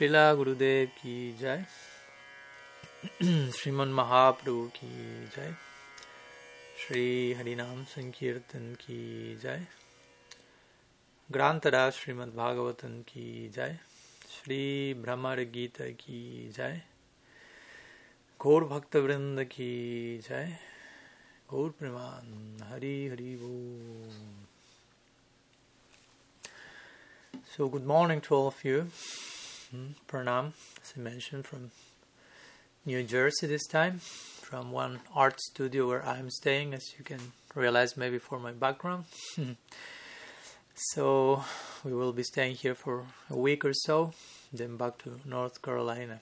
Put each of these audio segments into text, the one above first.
श्रीला गुरुदेव की जय श्रीमन महाप्रभु की जय श्री हरिनाम संकीर्तन की जय ग्रांतरा श्रीमद् भागवतन की जय श्री भ्रमर गीता की जय घोर भक्त वृंद की जय घोर प्रमान हरि हरि बोल So, good morning to all of you. Mm-hmm. Pranam, as I mentioned, from New Jersey this time, from one art studio where I'm staying, as you can realize maybe for my background. so, we will be staying here for a week or so, then back to North Carolina.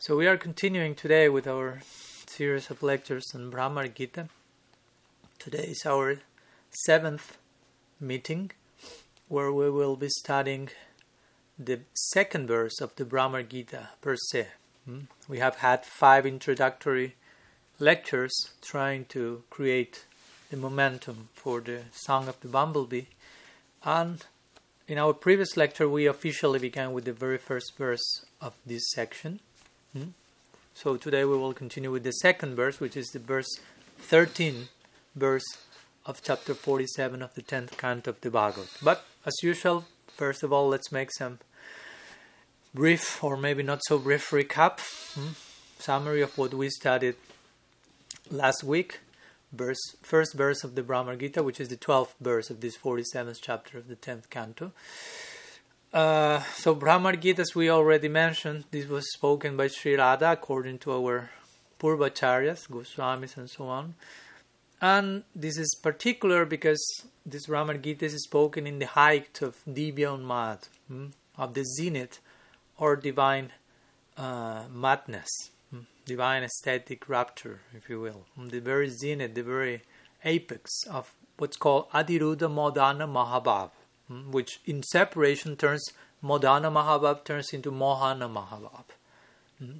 So, we are continuing today with our series of lectures on Bhramar Gita. Today is our seventh meeting where we will be studying the second verse of the Bhramar Gita per se. Hmm? We have had five introductory lectures trying to create the momentum for the Song of the Bumblebee, and in our previous lecture, we officially began with the very first verse of this section. Hmm? So today we will continue with the second verse, which is the verse 13, verse of chapter 47 of the 10th canto of the Bhagavad. But as usual, first of all, let's make some brief or maybe not so brief recap, hmm? summary of what we studied last week. Verse, first verse of the Bhramar Gita, which is the 12th verse of this 47th chapter of the 10th canto. Uh, so, Bhramar Gita, as we already mentioned, this was spoken by Sri Radha according to our Purvacharyas, Goswamis, and so on. And this is particular because this Bhramar Gita is spoken in the height of Divya Unmad, hmm, of the zenith or divine uh, madness, hmm, divine aesthetic rapture, if you will, hmm, the very zenith, the very apex of what's called Adhirudha Modana Mahabhav, which in separation turns Modana Mahabhav turns into Mohana Mahabhav.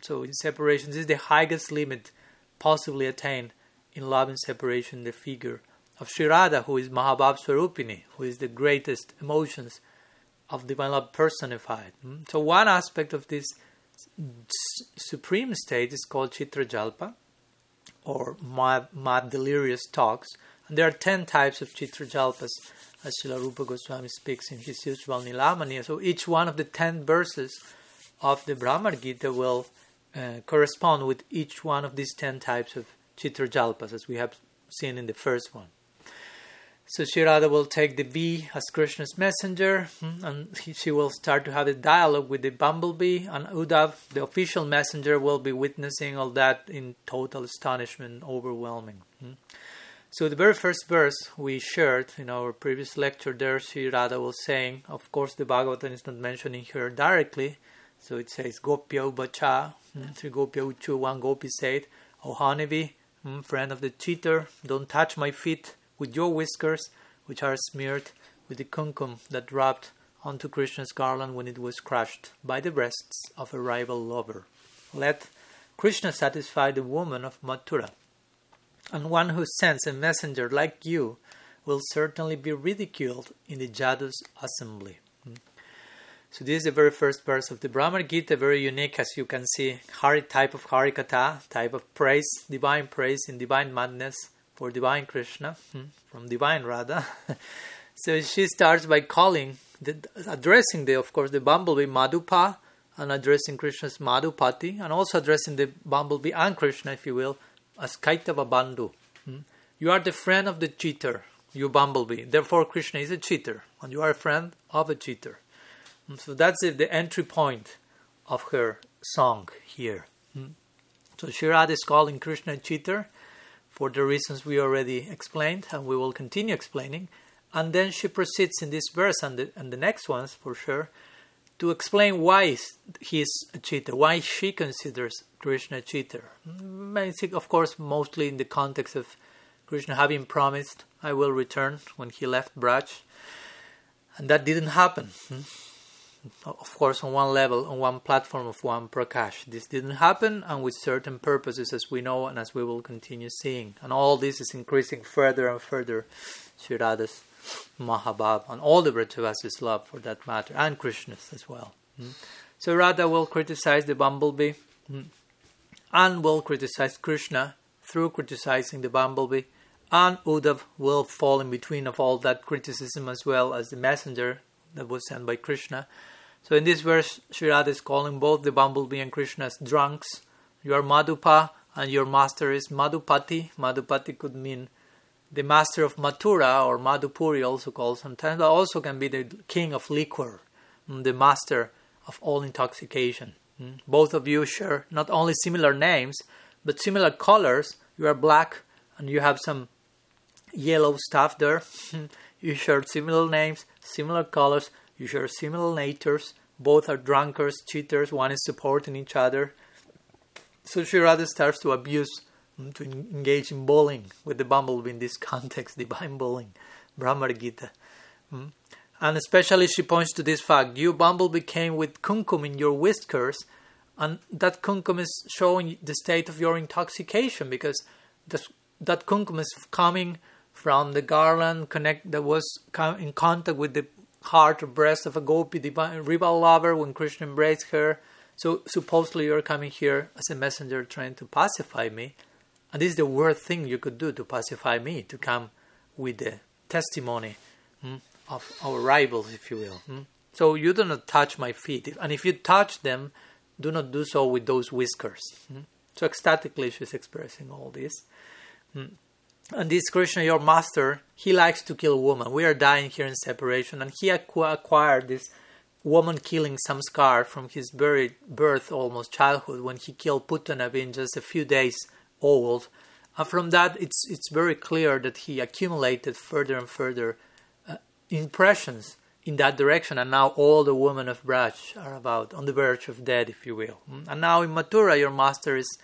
So in separation, this is the highest limit possibly attained in love and separation the figure of Sri Radha, who is Mahabhav Swarupini, who is the greatest emotions of divine love personified. So one aspect of this supreme state is called Chitra Jalpa, or mad, mad delirious talks. And there are ten types of Chitra Jalpas, as Srila Rupa Goswami speaks in his Ujjval Nilamani. So each one of the ten verses of the Bhramar Gita will uh, correspond with each one of these ten types of Chitra Jalpas, as we have seen in the first one. So Sri Radha will take the bee as Krishna's messenger, hmm, and she will start to have a dialogue with the bumblebee, and Uddhav, the official messenger, will be witnessing all that in total astonishment, overwhelming. Hmm. So the very first verse we shared in our previous lecture, there Sri Radha was saying, of course the Bhagavatam is not mentioning her directly, so it says Gopya Uvacha, hmm, Sri Gopya Uchu, one Gopi said, O honeybee, friend of the cheater, don't touch my feet with your whiskers, which are smeared with the kumkum that dropped onto Krishna's garland when it was crushed by the breasts of a rival lover. Let Krishna satisfy the woman of Mathura, and one who sends a messenger like you will certainly be ridiculed in the Yadu's assembly. Hmm. So this is the very first verse of the Bhramar Gita, very unique as you can see, Hari type of Harikatha, type of praise, divine praise in divine madness for divine Krishna, hmm, from divine Radha. so she starts by calling, the, addressing the, of course, the bumblebee Madhupa, and addressing Krishna's Madhupati, and also addressing the bumblebee and Krishna, if you will, as Kaitava Bandhu. Hmm. You are the friend of the cheater, you bumblebee. Therefore, Krishna is a cheater, and you are a friend of a cheater. Hmm, so that's the entry point of her song here. So Shirad is calling Krishna a cheater for the reasons we already explained, and we will continue explaining. And then she proceeds in this verse and the, and the next ones for sure to explain why he is a cheater, why she considers Krishna a cheater. Mm, I of course, mostly in the context of Krishna having promised, I will return when he left Braj. And that didn't happen hmm. Of course, on one level, on one platform of one Prakash. This didn't happen, and with certain purposes, as we know and as we will continue seeing. And all this is increasing further and further Sri Radha's Mahabhav and all the Vrajavasis love for that matter, and Krishna's as well. Mm. So Radha will criticize the bumblebee mm. and will criticize Krishna through criticizing the bumblebee, and Uddhav will fall in between of all that criticism as well as the messenger that was sent by Krishna. So in this verse, Sri is calling both the bumblebee and Krishna as drunks. You are Madhupa and your master is Madhupati. Madhupati could mean the master of Mathura or Madhupuri, also called sometimes, but also can be the king of liquor, mm, the master of all intoxication. Mm. Both of you share not only similar names, but similar colors. You are black and you have some yellow stuff there. you share similar names, similar colors, you share similar natures. Both are drunkards, cheaters, one is supporting each other. So she Radha starts to abuse to engage in bowling with the bumblebee in this context, divine bowling, Bhramar Gita. Mm. And especially she points to this fact you bumblebee came with kunkum in your whiskers, and that kunkum is showing the state of your intoxication because that kunkum is coming from the garland connect that was in contact with the heart or breast of a gopi, divine rival lover when Krishna embraced her. So supposedly you're coming here as a messenger trying to pacify me. And this is the worst thing you could do to pacify me, to come with the testimony hmm, of our rivals, if you will. Hmm? So you do not touch my feet. And if you touch them, do not do so with those whiskers. Hmm? So ecstatically she's expressing all this. And this Krishna, your master, he likes to kill women. We are dying here in separation. And he acquired this woman killing samskar from his buried birth, almost childhood, when he killed Putana just a few days old. And from that, it's it's very clear that he accumulated further and further uh, impressions in that direction. And now all the women of Braj are about on the verge of death, if you will. Hmm? And now in Mathura, your master is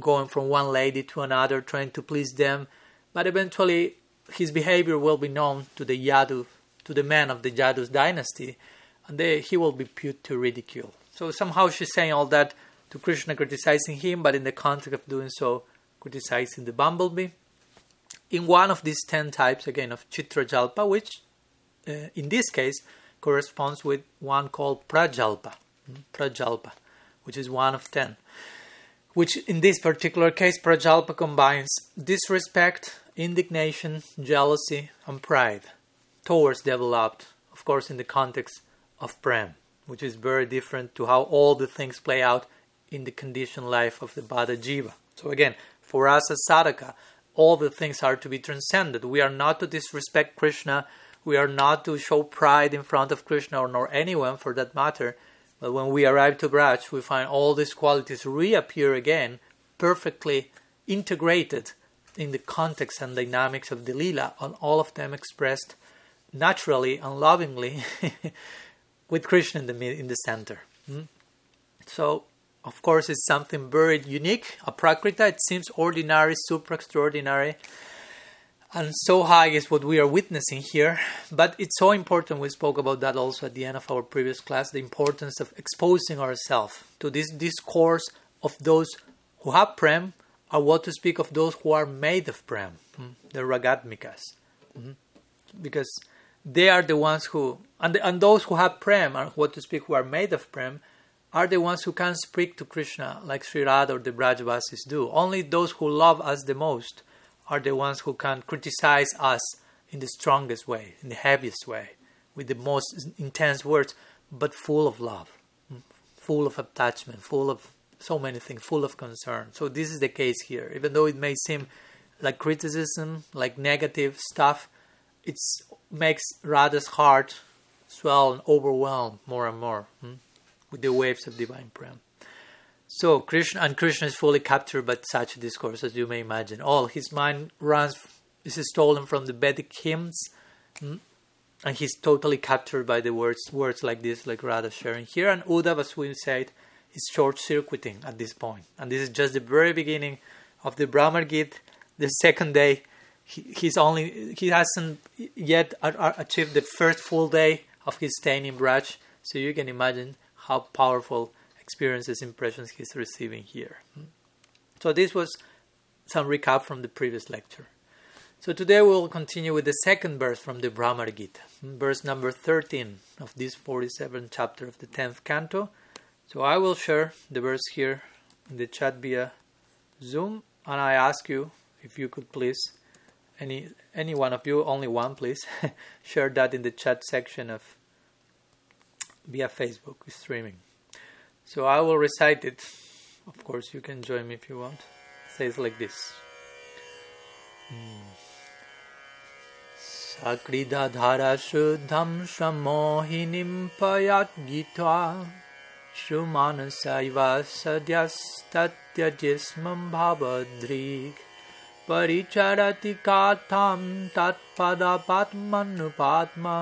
going from one lady to another, trying to please them. But eventually, his behavior will be known to the Yadu, to the men of the Yadu's dynasty, and they, he will be put to ridicule. So somehow she's saying all that to Krishna criticizing him, but in the context of doing so, criticizing the bumblebee. In one of these ten types, again, of Chitrajalpa, which uh, in this case corresponds with one called Prajalpa, hmm, Prajalpa, which is one of ten. Which in this particular case, Prajalpa combines disrespect, indignation, jealousy, and pride towards developed, of course, in the context of Prem, which is very different to how all the things play out in the conditioned life of the Baddha Jiva. So again, for us as sadhaka, all the things are to be transcended. We are not to disrespect Krishna. We are not to show pride in front of Krishna or nor anyone for that matter. But when we arrive to Braj, we find all these qualities reappear again, perfectly integrated in the context and dynamics of the lila, and all of them expressed naturally and lovingly with Krishna in the in the center. Hmm? So of course, it's something very unique. A prakrita, it seems ordinary, super extraordinary, and so high is what we are witnessing here. But it's so important. We spoke about that also at the end of our previous class. The importance of exposing ourselves to this discourse of those who have prem, or want to speak of those who are made of prem, hmm, the ragatmikas, hmm. because they are the ones who, and, and those who have prem, or what to speak, who are made of prem are the ones who can speak to Krishna like Sri Radha or the Brajavasis do. Only those who love us the most are the ones who can criticize us in the strongest way, in the heaviest way, with the most intense words, but full of love, full of attachment, full of so many things, full of concern. So this is the case here. Even though it may seem like criticism, like negative stuff, it makes Radha's heart swell and overwhelm more and more. Hmm? with the waves of divine prem. So Krishna and Krishna is fully captured by such discourse, as you may imagine. All his mind runs this is stolen from the Vedic hymns, hmm, and he's totally captured by the words words like this, like Radha sharing here. And Uddhav, as we said, is short circuiting at this point. And this is just the very beginning of the Bhramar Gita, the second day. He, he's only he hasn't yet achieved the first full day of his staying in Braj. So you can imagine how powerful experiences, impressions he's receiving here. Hmm. So this was some recap from the previous lecture. So today we'll continue with the second verse from the Bhramar Gita, hmm, verse number 13 of this 47th chapter of the 10th canto. So I will share the verse here in the chat via Zoom, and I ask you if you could please, any any one of you, only one please, share that in the chat section of via Facebook streaming. So I will recite it. Of course, you can join me if you want. It says like this. Hmm. सकृदधरशुद्धं समोहिनीं पयद्गीत्वा श्रुमानसैवसद्यस्तत्यजिस्मं भावदृक् परिचरति कथां तत्पदपात्मनुपात्मा।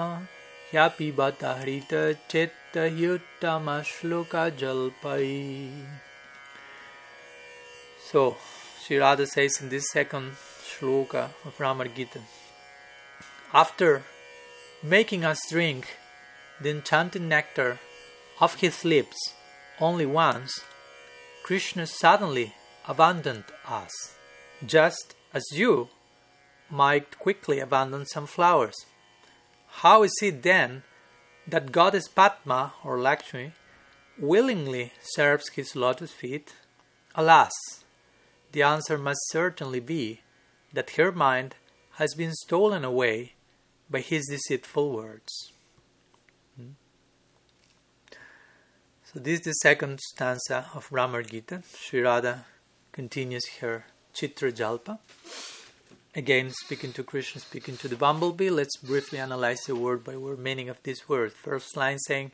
ह्यपि बत हृतचित्तह्युत्तमश्लोकजल्पै सो श्रीराध says in this second shloka रामर्गीत after making us drink दिन् छान्ति नेक्टर् of his lips only once, Krishna suddenly abandoned us, just as you might quickly abandon some flowers. How is it then that goddess Padma or Lakshmi willingly serves his lotus feet? Alas, the answer must certainly be that her mind has been stolen away by his deceitful words. So, this is the second stanza of Bhramar Gita. Sri Radha continues her Chitra Jalpa. Again, speaking to Krishna, speaking to the bumblebee, let's briefly analyze the word by word meaning of this word. First line saying,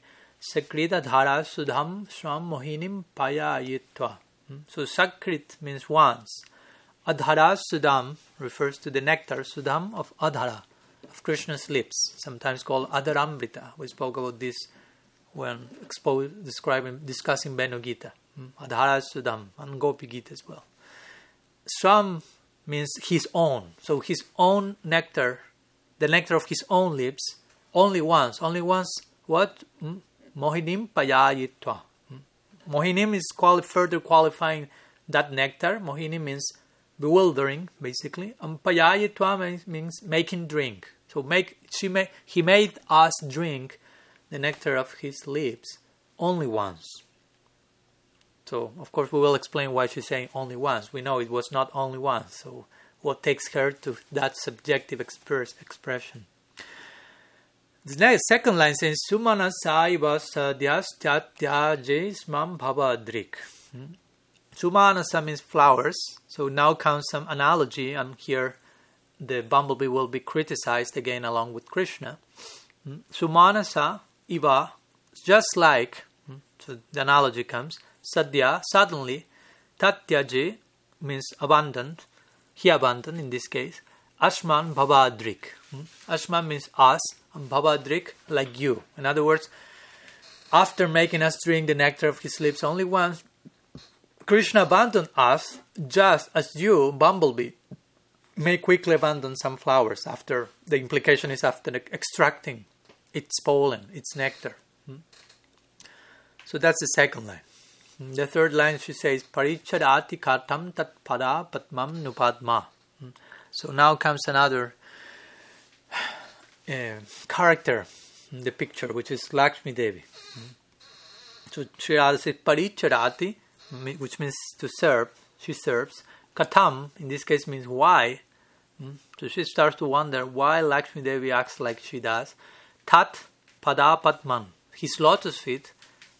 Sakrita Dhara Sudham Swam Mohinim Paya Yitva. Hmm? So, Sakrit means once. Adhara Sudham refers to the nectar, Sudham of Adhara of Krishna's lips, sometimes called Adharamrita. We spoke about this when describing, discussing Venu Gita, hmm? Adhara Sudham, and Gopi Gita as well. Swam means his own, so his own nectar, the nectar of his own lips, only once, only once. What? Hmm? Mohinim payayitva. Hmm? Mohinim is quali- further qualifying that nectar. Mohini means bewildering, basically. And payayitva means, means making drink. So make she made he made us drink the nectar of his lips only once. So of course we will explain why she's saying only once. We know it was not only once. So what takes her to that subjective express, expression? The next second line says Sumana saiva sadyastyatyajes mam bhavadrik. Hmm? Sumanasa means flowers. So now comes some analogy, and here the bumblebee will be criticized again along with Krishna. Hmm? Sumanasa iva, just like, hmm, so the analogy comes, sadhya, suddenly, tatyaji means abandoned, he abandoned in this case, ashman bhavadrik. Hmm? Ashman means us, and bhavadrik like you. In other words, after making us drink the nectar of his lips only once, Krishna abandoned us just as you, bumblebee, may quickly abandon some flowers after the implication is after extracting its pollen, its nectar. Hmm? So that's the second line. Hmm, the third line she says Paricharati katam tat pada patmam nupadma. Hmm? So now comes another uh, character in the picture, which is Lakshmi Devi. So Sri Radha says Paricharati, which means to serve. She serves. Katam, in this case, means why. So she starts to wonder why Lakshmi Devi acts like she does. Tat pada padman, his lotus feet.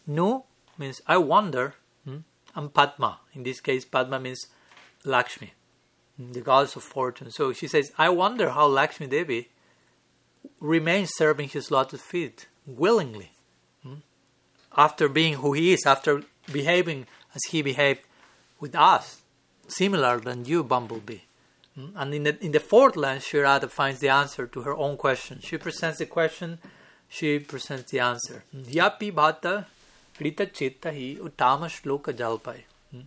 Nu means I wonder, hmm? and Padma. In this case, Padma means Lakshmi, hmm? the goddess of fortune. So she says, I wonder how Lakshmi Devi remains serving his lotus feet willingly. After being who he is, after behaving as he behaved with us, similar than you, Bumblebee. Mm-hmm. And in the, in the fourth line, Sri Radha finds the answer to her own question. She presents the question, she presents the answer. Yapi bhata rita chitta hi utama shloka jalpai. Hmm.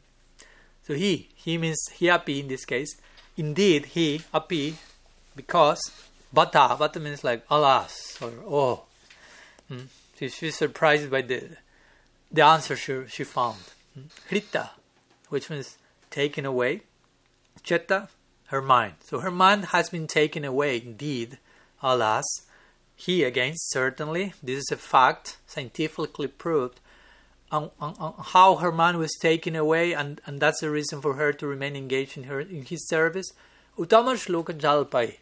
So he, he means Hyapi in this case. Indeed, he, api, because, bhata, bhata means like alas, or oh. Hmm. She, she's surprised by the, the answer she, she found. Hmm. Hrita, which means taken away. Chitta, her mind. So her mind has been taken away, indeed, alas. He, again, certainly, this is a fact, scientifically proved, on, on, on, how her mind was taken away, and, and that's the reason for her to remain engaged in her in his service. Uttama Shloka Jalpai.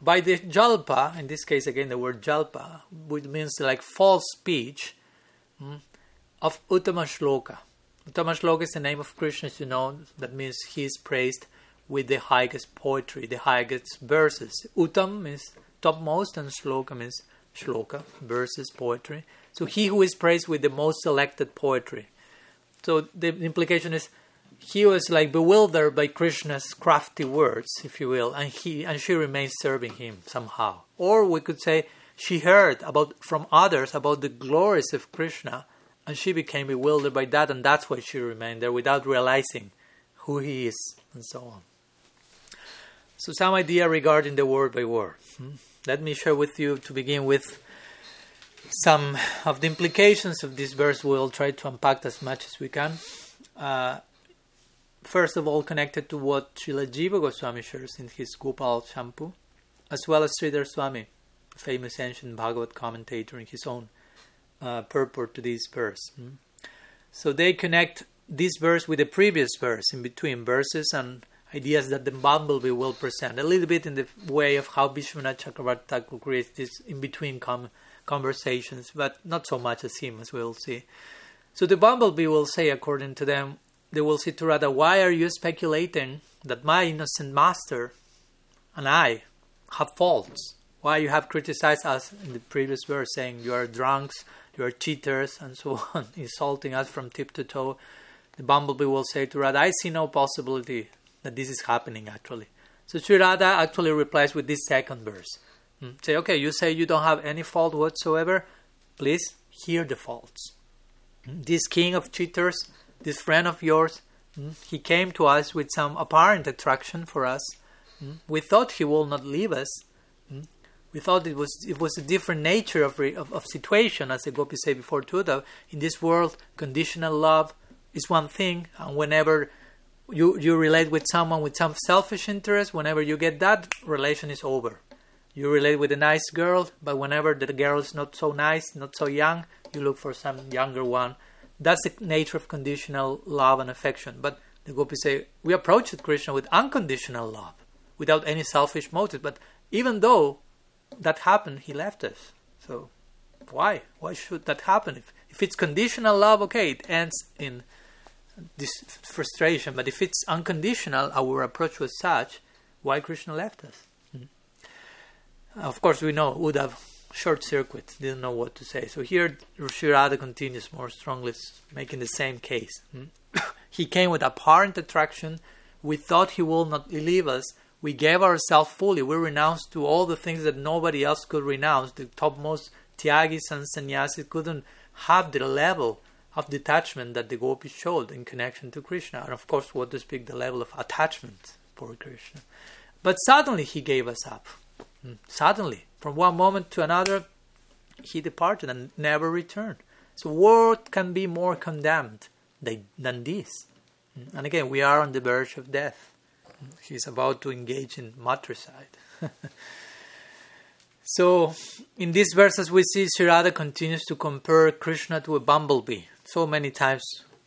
By the Jalpa, in this case again the word Jalpa, which means like false speech, hmm, of Uttama Shloka. Uttama Shloka is the name of Krishna, you know, that means he is praised with the highest poetry, the highest verses. Uttam means topmost, and Shloka means Shloka, verses, poetry. So he who is praised with the most selected poetry. So the implication is he was like bewildered by Krishna's crafty words, if you will, and he and she remains serving him somehow. Or we could say she heard about from others about the glories of Krishna, and she became bewildered by that, and that's why she remained there without realizing who he is, and so on. So some idea regarding the word by word. Hmm? Let me share with you to begin with some of the implications of this verse. We'll try to unpack as much as we can. Uh, first of all, connected to what Srila Jiva Goswami shares in his Gopal Champu, as well as Sridhar Swami, famous ancient Bhagavad commentator, in his own uh, purport to this verse. Hmm? So they connect this verse with the previous verse in between verses and ideas that the bumblebee will present a little bit in the way of how Vishwanath Chakravarti Thakur creates this in between com- conversations, but not so much as him, as we'll see. So the bumblebee will say, according to them, they will say to Radha, Why are you speculating that my innocent master and I have faults? Why you have criticized us in the previous verse, saying you are drunks, you are cheaters, and so on, insulting us from tip to toe? The bumblebee will say to Radha, I see no possibility that this is happening actually. So Sri Radha actually replies with this second verse. Hmm? Say, okay, you say you don't have any fault whatsoever. Please hear the faults. Hmm? This king of cheaters, this friend of yours, hmm? he came to us with some apparent attraction for us. We thought he will not leave us. We thought it was it was a different nature of, of, of situation, as the Gopi said before too. That in this world, conditional love is one thing, and whenever you you relate with someone with some selfish interest whenever you get that relation is over. You relate with a nice girl but whenever the girl is not so nice not so young you look for some younger one. That's the nature of conditional love and affection. But the gopis say we approached krishna with unconditional love without any selfish motive. But even though that happened he left us. So why? Why should that happen? If, if it's conditional love okay it ends in this frustration. But if it's unconditional, our approach was such, why Krishna left us? Mm-hmm. Of course, we know would have short circuit, didn't know what to say. So here, Sri Radha continues more strongly, making the same case. Mm-hmm. he came with apparent attraction. We thought he will not leave us. We gave ourselves fully. We renounced to all the things that nobody else could renounce. The topmost Tyagis and Sannyasis couldn't have the level of detachment that the gopis showed in connection to Krishna, and of course, what to speak the level of attachment for Krishna. But suddenly he gave us up. Hmm. Suddenly, from one moment to another, he departed and never returned. So, what can be more condemned than this? Hmm. And again, we are on the verge of death. Hmm. He's about to engage in matricide. so, in these verses, we see Sri Radha continues to compare Krishna to a bumblebee so many times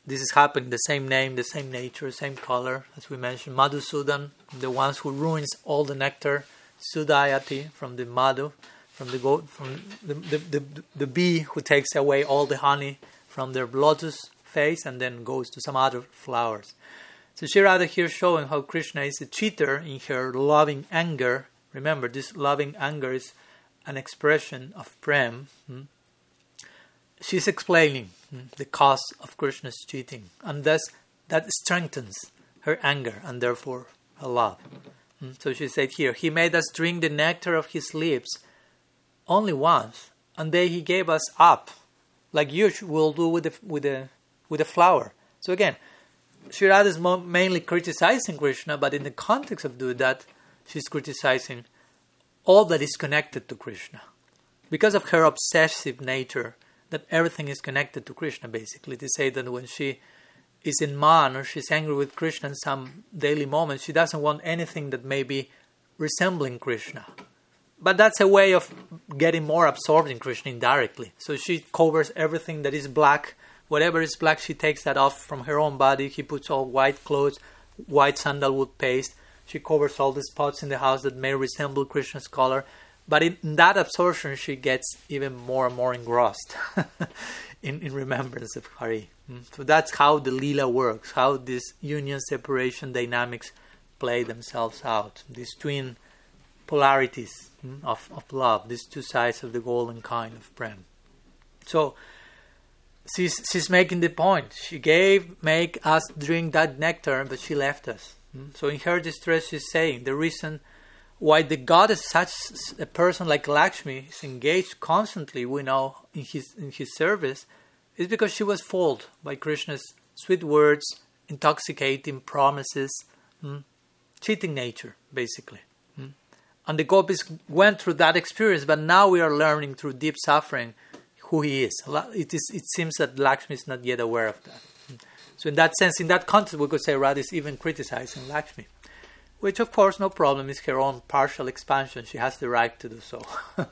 this is happening the same name the same nature same color as we mentioned madhusudan the ones who ruins all the nectar sudayati from the madhu from the goat from the, the, the, the bee who takes away all the honey from their lotus face and then goes to some other flowers so Sri Radha here showing how Krishna is a cheater in her loving anger. Remember, this loving anger is an expression of prem. Hmm? She's explaining the cause of Krishna's cheating, and thus that strengthens her anger and therefore her love. Hmm? So she said here, He made us drink the nectar of His lips only once, and then He gave us up, like you will do with the, with the, with the flower. So again, Sri is mainly criticizing Krishna, but in the context of doing that, she's criticizing all that is connected to Krishna. Because of her obsessive nature, that everything is connected to Krishna, basically. To say that when she is in man or she's angry with Krishna in some daily moment, she doesn't want anything that may be resembling Krishna. But that's a way of getting more absorbed in Krishna indirectly. So she covers everything that is black. Whatever is black, she takes that off from her own body. He puts all white clothes, white sandalwood paste. She covers all the spots in the house that may resemble Krishna's color. But in that absorption, she gets even more and more engrossed in, in remembrance of Hari. Hmm? So that's how the lila works, how these union separation dynamics play themselves out. These twin polarities hmm, of, of love, these two sides of the golden kind of prem. So she's, she's making the point. She gave, make us drink that nectar, but she left us. Hmm? So in her distress, she's saying the reason why the goddess, such a person like Lakshmi, is engaged constantly, we know, in his in his service, is because she was fooled by Krishna's sweet words, intoxicating promises, hmm, cheating nature, basically. Hmm. And the gopis went through that experience, but now we are learning through deep suffering who he is. It, is, it seems that Lakshmi is not yet aware of that. Hmm. So, in that sense, in that context, we could say Radha is even criticizing Lakshmi which of course no problem. Is her own partial expansion. She has the right to do so.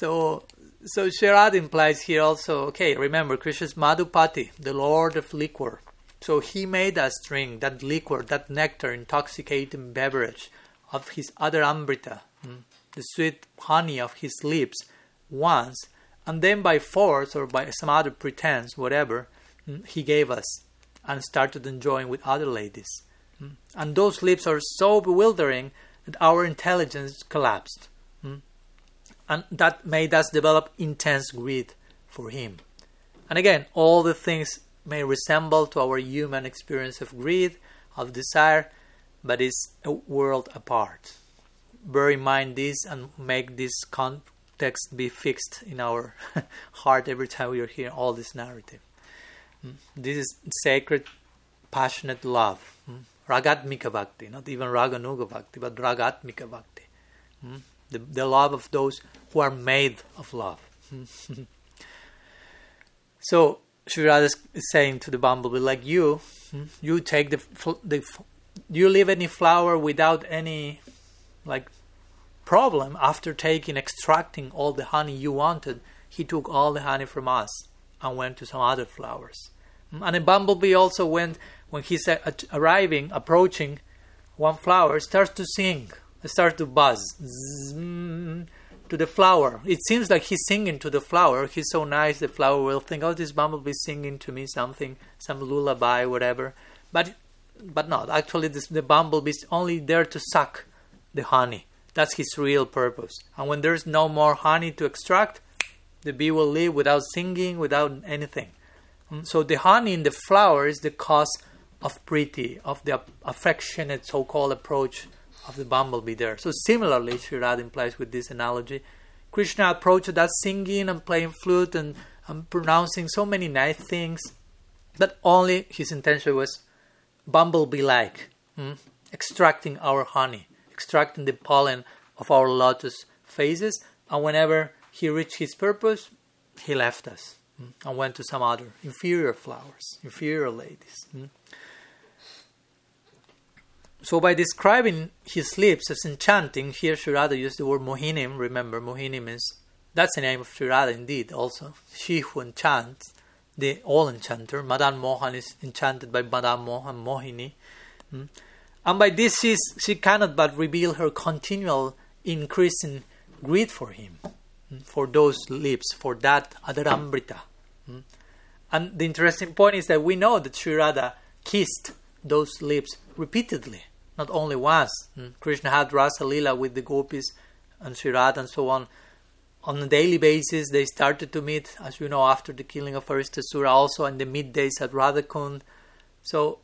So so Sri Radha implies here also okay remember krishna's madhupati the lord of liquor. So he made us drink that liquor that nectar intoxicating beverage of his other amrita hmm, the sweet honey of his lips once and then by force or by some other pretense whatever hmm, he gave us and started enjoying with other ladies? And those lips are so bewildering that our intelligence collapsed. Hmm? And that made us develop intense greed for Him. And again, all the things may resemble to our human experience of greed, of desire, but it's a world apart. Bear in mind this and make this context be fixed in our heart every time we are hearing all this narrative. Hmm? This is sacred, passionate love ragatmika bhakti, not even raganuga bhakti, but ragatmika bhakti. Hmm? The, the love of those who are made of love. so Sri Radha is saying to the bumblebee, like you, hmm, you take the, the you leave any flower without any like problem after taking extracting all the honey you wanted he took all the honey from us and went to some other flowers hmm? and the bumblebee also went when he's arriving, approaching one flower, starts to sing, starts to buzz to the flower. It seems like he's singing to the flower. He's so nice, the flower will think, "Oh, this bumblebee is singing to me something, some lullaby, whatever." But, but not. Actually, this, the bumblebee is only there to suck the honey. That's his real purpose. And when there's no more honey to extract, the bee will leave without singing, without anything. Mm, so the honey in the flower is the cause of Priti, of the affectionate so called approach of the bumblebee there. So, similarly, Sri implies with this analogy, Krishna approached us singing and playing flute and, and pronouncing so many nice things, but only his intention was bumblebee like, hmm? extracting our honey, extracting the pollen of our lotus phases, and whenever he reached his purpose, he left us hmm? and went to some other inferior flowers, inferior ladies. Hmm? So by describing his lips as enchanting, here Sri Radha used the word Mohinim. Remember, Mohini means that's the name of Sri Radha indeed. Also, she who enchants, the all enchanter. Madan Mohan is enchanted by Madan Mohan, Mohini. Hmm? And by this, she's, she cannot but reveal her continual increasing greed for him, hmm? for those lips, for that Adharamrita. Hmm? And the interesting point is that we know that Sri Radha kissed those lips repeatedly, not only once. Hmm. Krishna had Rasa Lila with the gopis and Sri Radha and so on. On a daily basis, they started to meet, as you know, after the killing of Aristasura, also in the middays at Radhakund. So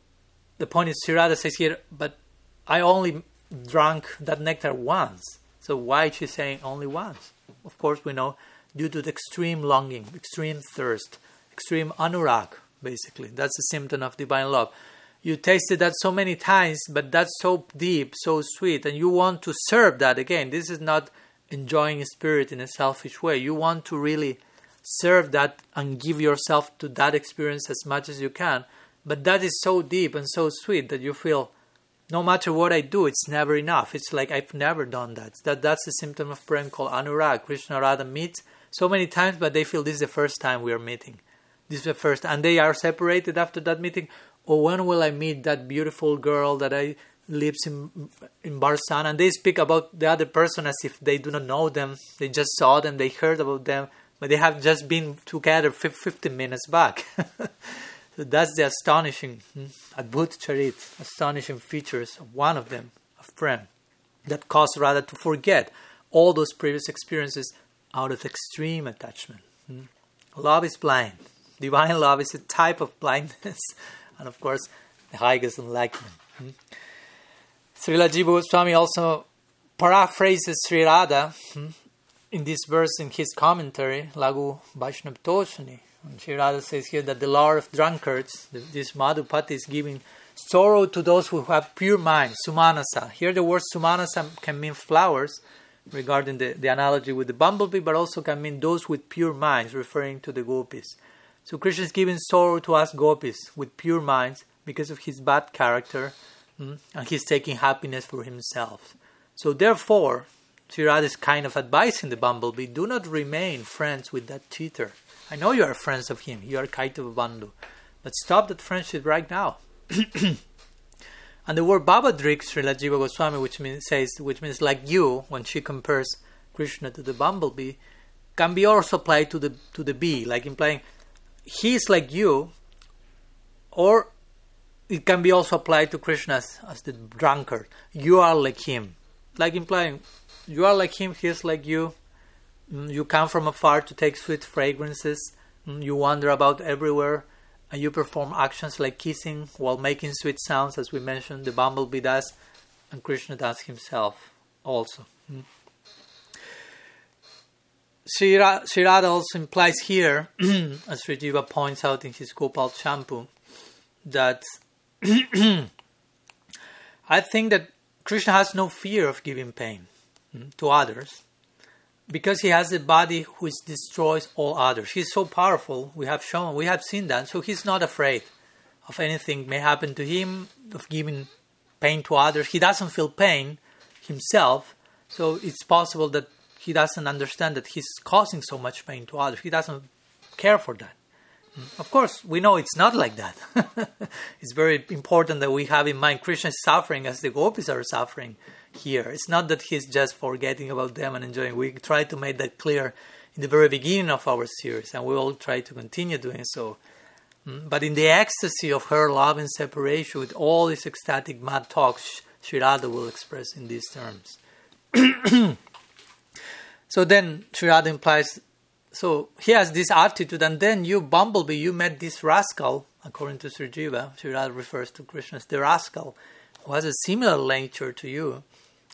the point is, Sri Radha says here, but I only drank that nectar once. So why is she saying only once? Of course, we know due to the extreme longing, extreme thirst, extreme anurag, basically. That's a symptom of divine love you tasted that so many times, but that's so deep, so sweet, and you want to serve that again. This is not enjoying spirit in a selfish way. You want to really serve that and give yourself to that experience as much as you can. But that is so deep and so sweet that you feel no matter what I do, it's never enough. It's like I've never done that. That that's a symptom of prem called anurag. Krishna Radha meet so many times, but they feel this is the first time we are meeting. This is the first, and they are separated after that meeting. Or when will I meet that beautiful girl that I lives in in Barsana? And they speak about the other person as if they do not know them. They just saw them, they heard about them, but they have just been together 15 minutes back. So that's the astonishing hmm, Adbhut Charit, astonishing features of one of them, of Prem, that cause Radha to forget all those previous experiences out of extreme attachment. Hmm. Love is blind. Divine love is a type of blindness, and of course, the highest enlightenment. Hmm. Srila Jiva Goswami also paraphrases Sri Radha hmm, in this verse in his commentary, Laghu Vaishnav Toshani, Sri Radha says here that the Lord of drunkards, this Madhupati, is giving sorrow to those who have pure minds, sumanasa. Here the word sumanasa can mean flowers, regarding the, the analogy with the bumblebee, but also can mean those with pure minds, referring to the gopis. So Krishna is giving sorrow to us gopis with pure minds because of his bad character, mm, and he's taking happiness for himself. So therefore, Sri Radha is kind of advising the bumblebee, do not remain friends with that cheater. I know you are friends of him. You are Kaitava Bandhu. But stop that friendship right now. and the word Bhavadrik, Srila Jiva Goswami, which means says, which means like you, when she compares Krishna to the bumblebee, can be also applied to the to the bee, like implying he is like you, or it can be also applied to Krishna as, as the drunkard. You are like him, like implying you are like him, he is like you, Mm, you come from afar to take sweet fragrances. Mm, you wander about everywhere and you perform actions like kissing while making sweet sounds, as we mentioned, the bumblebee does, and Krishna does himself also. Sri also implies here, as Sri Jiva points out in his Gopal Champu, that I think that Krishna has no fear of giving pain hmm, to others because he has a body which destroys all others. He's so powerful. We have shown, we have seen that. So he's not afraid of anything may happen to him, of giving pain to others. He doesn't feel pain himself. So it's possible that he doesn't understand that he's causing so much pain to others. He doesn't care for that. Of course, we know it's not like that. it's very important that we have in mind Krishna is suffering as the gopis are suffering here. It's not that he's just forgetting about them and enjoying. We try to make that clear in the very beginning of our series, and we will try to continue doing so. Mm, but in the ecstasy of her love and separation, with all these ecstatic mad talks, Sri Radha will express in these terms. so then Sri implies so he has this attitude, and then you, bumblebee, you met this rascal, according to Sri Jiva. Sri refers to Krishna as the rascal, who has a similar nature to you.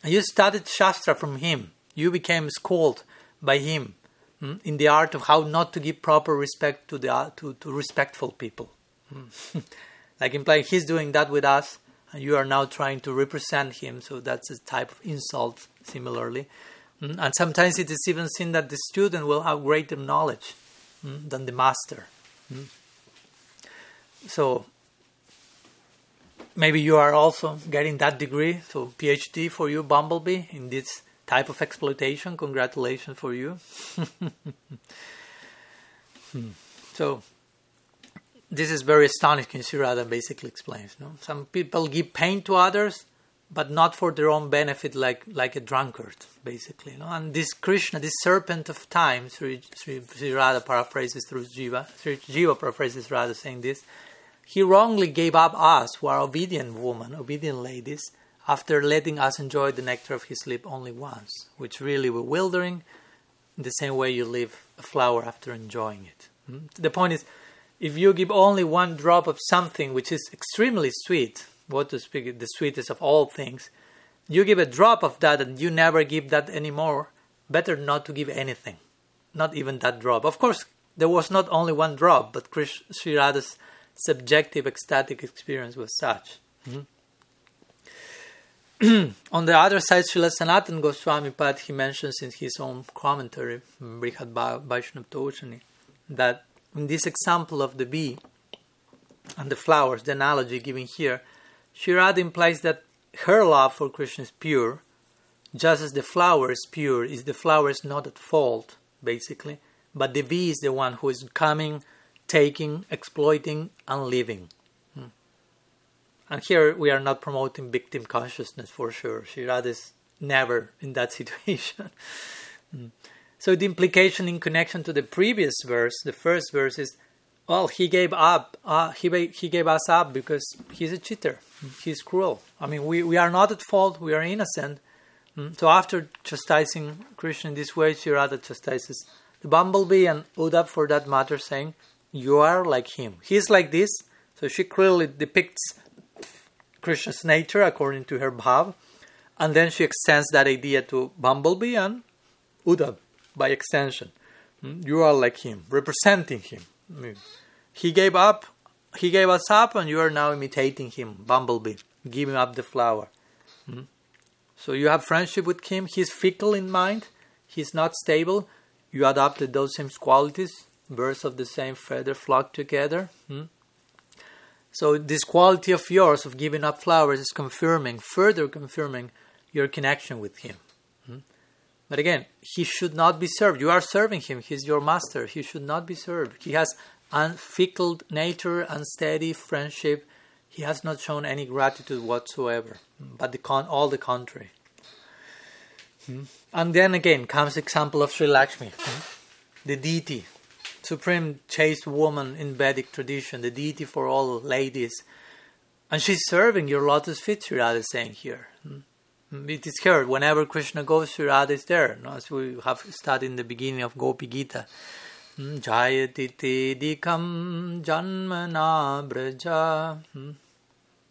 And you studied Shastra from him. You became schooled by him hmm, in the art of how not to give proper respect to the to, to respectful people. Hmm. like implying he's doing that with us, and you are now trying to represent him. So that's a type of insult. Similarly, and sometimes it is even seen that the student will have greater knowledge mm, than the master. Mm. So maybe you are also getting that degree, so PhD for you, Bumblebee, in this type of exploitation. Congratulations for you. so this is very astonishing. Sri Radha basically explains. No? Some people give pain to others but not for their own benefit, like like a drunkard, basically. No? And this Krishna, this serpent of time, Sri, Sri, Sri Radha paraphrases through Jiva, Sri Jiva paraphrases Radha saying this, he wrongly gave up us, who are obedient women, obedient ladies, after letting us enjoy the nectar of his lip only once, which really bewildering, in the same way you leave a flower after enjoying it. Hmm? The point is, if you give only one drop of something which is extremely sweet, what to speak, the sweetest of all things, you give a drop of that and you never give that anymore, better not to give anything, not even that drop. Of course, there was not only one drop, but Sri Radha's subjective ecstatic experience was such. Mm-hmm. On the other side, Srila Sanatan Goswami Pad, he mentions in his own commentary, Brihad Vaishnav Toshani, that in this example of the bee, and the flowers, the analogy given here, Sri Radha implies that her love for Krishna is pure, just as the flower is pure, is the flower is not at fault, basically, but the bee is the one who is coming, taking, exploiting, and living. Hmm. And here we are not promoting victim consciousness for sure. Sri Radha is never in that situation. Hmm. So the implication in connection to the previous verse, the first verse is, well, he gave up. Uh, he he gave us up because he's a cheater. He's cruel. I mean, we, we are not at fault. We are innocent. Mm. So after chastising Krishna in this way, Sri Radha chastises the bumblebee and Uddhav for that matter, saying, "You are like him. He's like this." So she clearly depicts Krishna's nature according to her bhav, and then she extends that idea to bumblebee and Uddhav by extension. Mm. You are like him, representing him. He gave up. He gave us up, and you are now imitating him, bumblebee, giving up the flower. So you have friendship with him. He's fickle in mind. He's not stable. You adopted those same qualities. Birds of the same feather flock together. Hmm? So this quality of yours of giving up flowers is confirming, further confirming your connection with him. But again, he should not be served. You are serving him. He's your master. He should not be served. He has unfickle nature, unsteady friendship, he has not shown any gratitude whatsoever, but the con- all the contrary. Hmm? And then again comes example of Sri Lakshmi, hmm? the deity, supreme chaste woman in Vedic tradition, the deity for all ladies. And she's serving your lotus feet, Sri Radha is saying here. It is heard whenever Krishna goes, Sri Radha is there. No? As we have studied in the beginning of Gopi Gita. Hmm, Jayati dikam janmana braja hmm,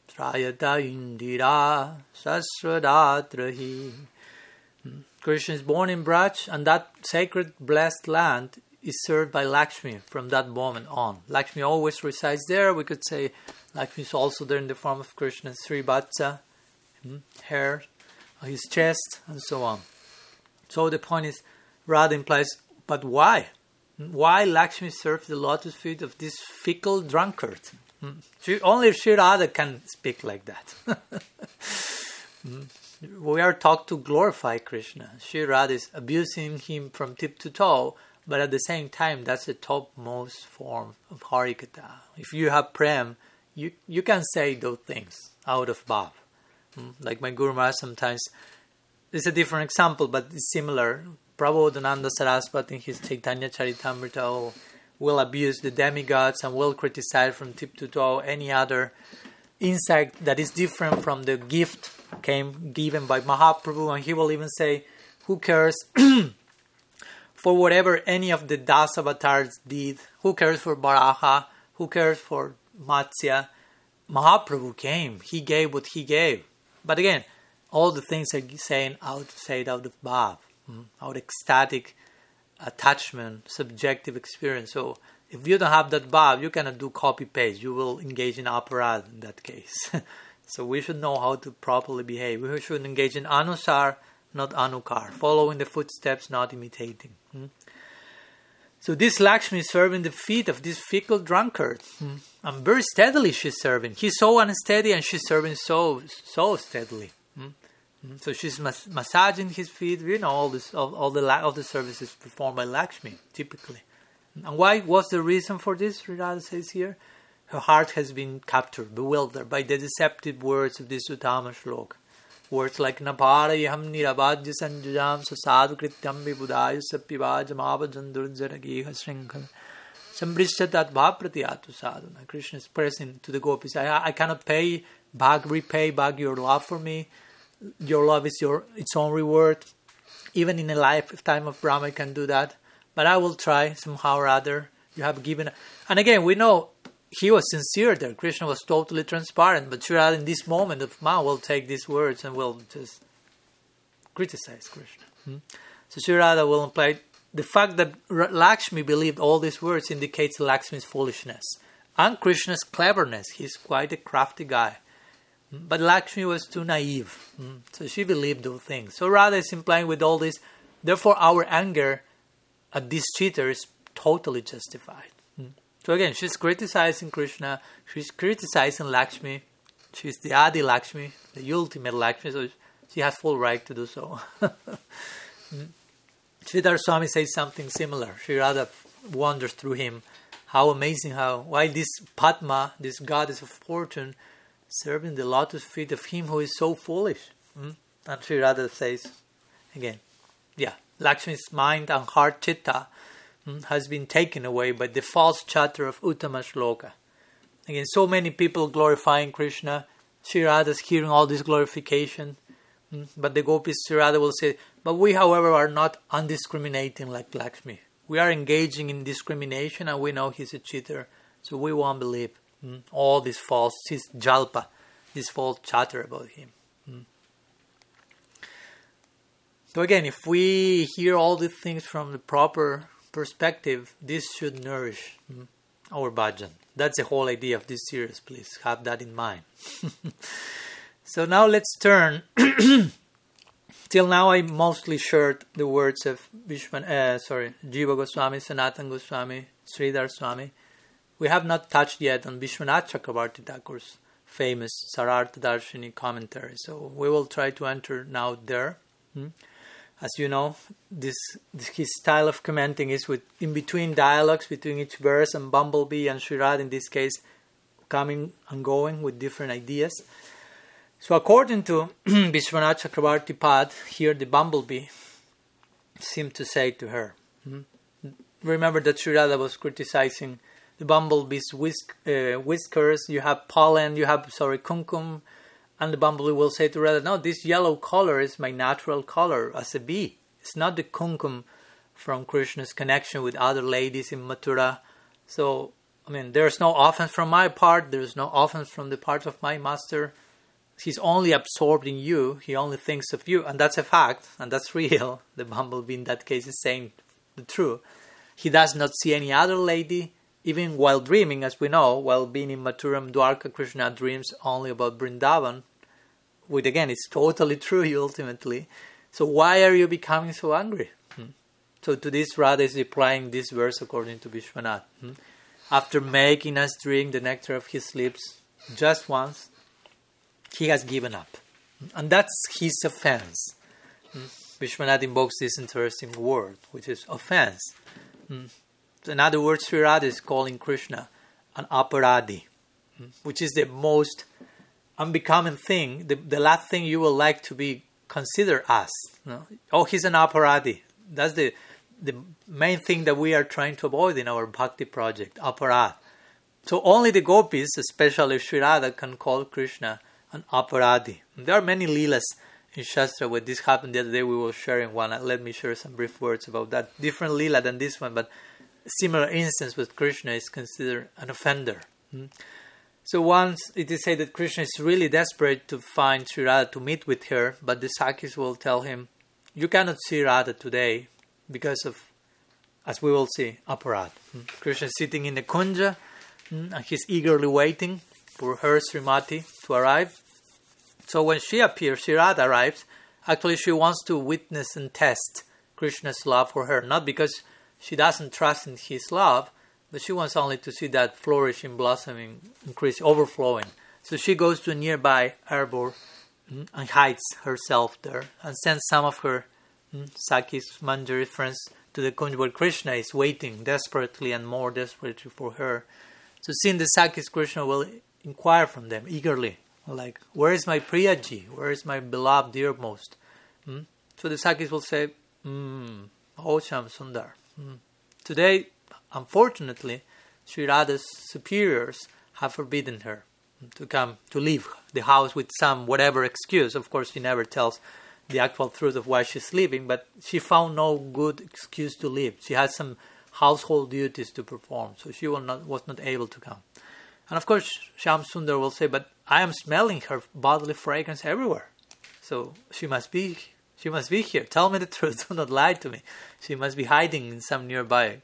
Trayata indira sasvadatrahi hmm, Krishna is born in Braj and that sacred blessed land is served by Lakshmi from that moment on. Lakshmi always resides there. We could say Lakshmi is also there in the form of Krishna's Sri Vatsa, hair, his chest, and so on. So the point is, Radha implies, but why? why Lakshmi serves the lotus feet of this fickle drunkard. Hmm. She, only Sri Radha can speak like that. Hmm. we are taught to glorify Krishna. Sri Radha is abusing him from tip to toe, but at the same time, that's the topmost form of Harikatha. If you have prem, you, you can say those things out of bhav. Hmm. Like my Guru Maharaj sometimes, it's a different example, but it's similar. Prabodhananda Saraswati in his Chaitanya Chandramrita will abuse the demigods and will criticize from tip to toe any other insect that is different from the gift came given by Mahaprabhu, and he will even say, "Who cares for whatever any of the Das avatars did? Who cares for Baraha? Who cares for Matsya? Mahaprabhu came; he gave what he gave. But again, all the things are saying out, said out of bhav mm, our ecstatic attachment, subjective experience. So if you don't have that bhav, you cannot do copy paste. You will engage in aparad in that case. so we should know how to properly behave. We should engage in anusar, not anukar, following the footsteps, not imitating. Hmm? So this Lakshmi is serving the feet of this fickle drunkard. Hmm? And very steadily she's serving. He's so unsteady and she's serving so so steadily. Mm-hmm. So she's mas- massaging his feet. You know all this, all, all the all the services performed by Lakshmi typically. And why? What's the reason for this? Radha says here, her heart has been captured, bewildered by the deceptive words of this Uttama Shloka. Words like Naparayam Nirabhajya Sanjajam Sasadu Krityam Vibudaya Sapivajam Abhajandurjaragiha Srinkala. Sambrishatat Bhaprati Sadhana. Krishna is pressing to the gopis. I, I cannot pay back, repay back your love for me your love is your its own reward. Even in a lifetime of Brahma, you can do that. But I will try somehow or other. You have given, and again, we know he was sincere there. Krishna was totally transparent. But Sri in this moment of Ma, will take these words and will just criticize Krishna. Hmm? So Sri will imply the fact that Lakshmi believed all these words indicates Lakshmi's foolishness and Krishna's cleverness. He's quite a crafty guy. But Lakshmi was too naive, hmm? so she believed those things. So Radha is implying with all this, therefore our anger at this cheater is totally justified. Hmm? So again, she's criticizing Krishna, she's criticizing Lakshmi, she's the Adi Lakshmi, the ultimate Lakshmi, so she has full right to do so. Sridhar Swami says something similar. She rather wonders through him how amazing how why this Padma, this goddess of fortune, serving the lotus feet of him who is so foolish. Mm? And Sri Radha says again, yeah, Lakshmi's mind and heart chitta has been taken away by the false chatter of Uttama Shloka. Again, so many people glorifying Krishna, Sri Radha's hearing all this glorification, mm, but the gopis Sri will say, but we, however, are not undiscriminating like Lakshmi. We are engaging in discrimination and we know he's a cheater, so we won't believe mm, all this false, this jalpa, this false chatter about him. Mm. So again, if we hear all these things from the proper perspective, this should nourish mm, our bhajan. That's the whole idea of this series. Please have that in mind. so now let's turn Till now, I mostly shared the words of Vishwan, uh, sorry, Jiva Goswami, Sanatan Goswami, Sridhar Swami. We have not touched yet on Vishwanath Chakravarti Thakur's famous Sarartha Darshini commentary. So we will try to enter now there. Hmm? As you know, this, this, his style of commenting is with in between dialogues between each verse and Bumblebee and Shirad in this case coming and going with different ideas. So, according to Vishwanath Chakravarti Pad, here the bumblebee seemed to say to her, hmm? Remember that Sri Radha was criticizing the bumblebee's whisk, uh, whiskers, you have pollen, you have, sorry, kumkum, and the bumblebee will say to Radha, No, this yellow color is my natural color as a bee. It's not the kumkum from Krishna's connection with other ladies in Mathura. So, I mean, there's no offense from my part, there's no offense from the part of my master he's only absorbed in you, he only thinks of you, and that's a fact, and that's real. The bumblebee in that case is saying the truth. He does not see any other lady, even while dreaming, as we know, while being in Mathuram Dwarka, Krishna dreams only about Brindavan, which again is totally true ultimately. So why are you becoming so angry? Hmm. So to this Radha is replying this verse according to Vishwanath. Hmm. After making us drink the nectar of his lips just once, he has given up. And that's his offense. Vishwanath invokes this interesting word, which is offense. In other words, Sri Radha is calling Krishna an aparadi, which is the most unbecoming thing, the, the last thing you would like to be considered as. Oh, he's an aparadi. That's the, the main thing that we are trying to avoid in our bhakti project, aparad. So only the gopis, especially Sri Radha, can call Krishna an aparadi. There are many lilas in Shastra where this happened the other day. We were sharing one. Let me share some brief words about that. Different lila than this one, but similar instance with Krishna is considered an offender. Hmm? So once it is said that Krishna is really desperate to find Sri Radha to meet with her, but the Sakis will tell him, "You cannot see Radha today because of, as we will see, aparad." Hmm? Krishna is sitting in the kunja, hmm, and he's eagerly waiting for her Srimati to arrive. So when she appears, Sri Radha arrives, actually she wants to witness and test Krishna's love for her, not because she doesn't trust in his love, but she wants only to see that flourishing, blossoming, increase, overflowing. So she goes to a nearby arbor mm, and hides herself there and sends some of her mm, Sakis Manjari friends to the Kunj where Krishna is waiting desperately and more desperately for her. So seeing the Sakis, Krishna will inquire from them eagerly, like, Where is my Priyaji? Where is my beloved, dearmost? Hmm? So the Sakis will say, mm, Oh Shyam Sundar. Hmm. Today, unfortunately, Sri Radha's superiors have forbidden her to come to leave the house with some whatever excuse. Of course, she never tells the actual truth of why she's leaving, but she found no good excuse to leave. She had some household duties to perform, so she was not, was not able to come. And of course, Shyam Sundar will say, but I am smelling her bodily fragrance everywhere. So she must be she must be here. Tell me the truth. Do not lie to me. She must be hiding in some nearby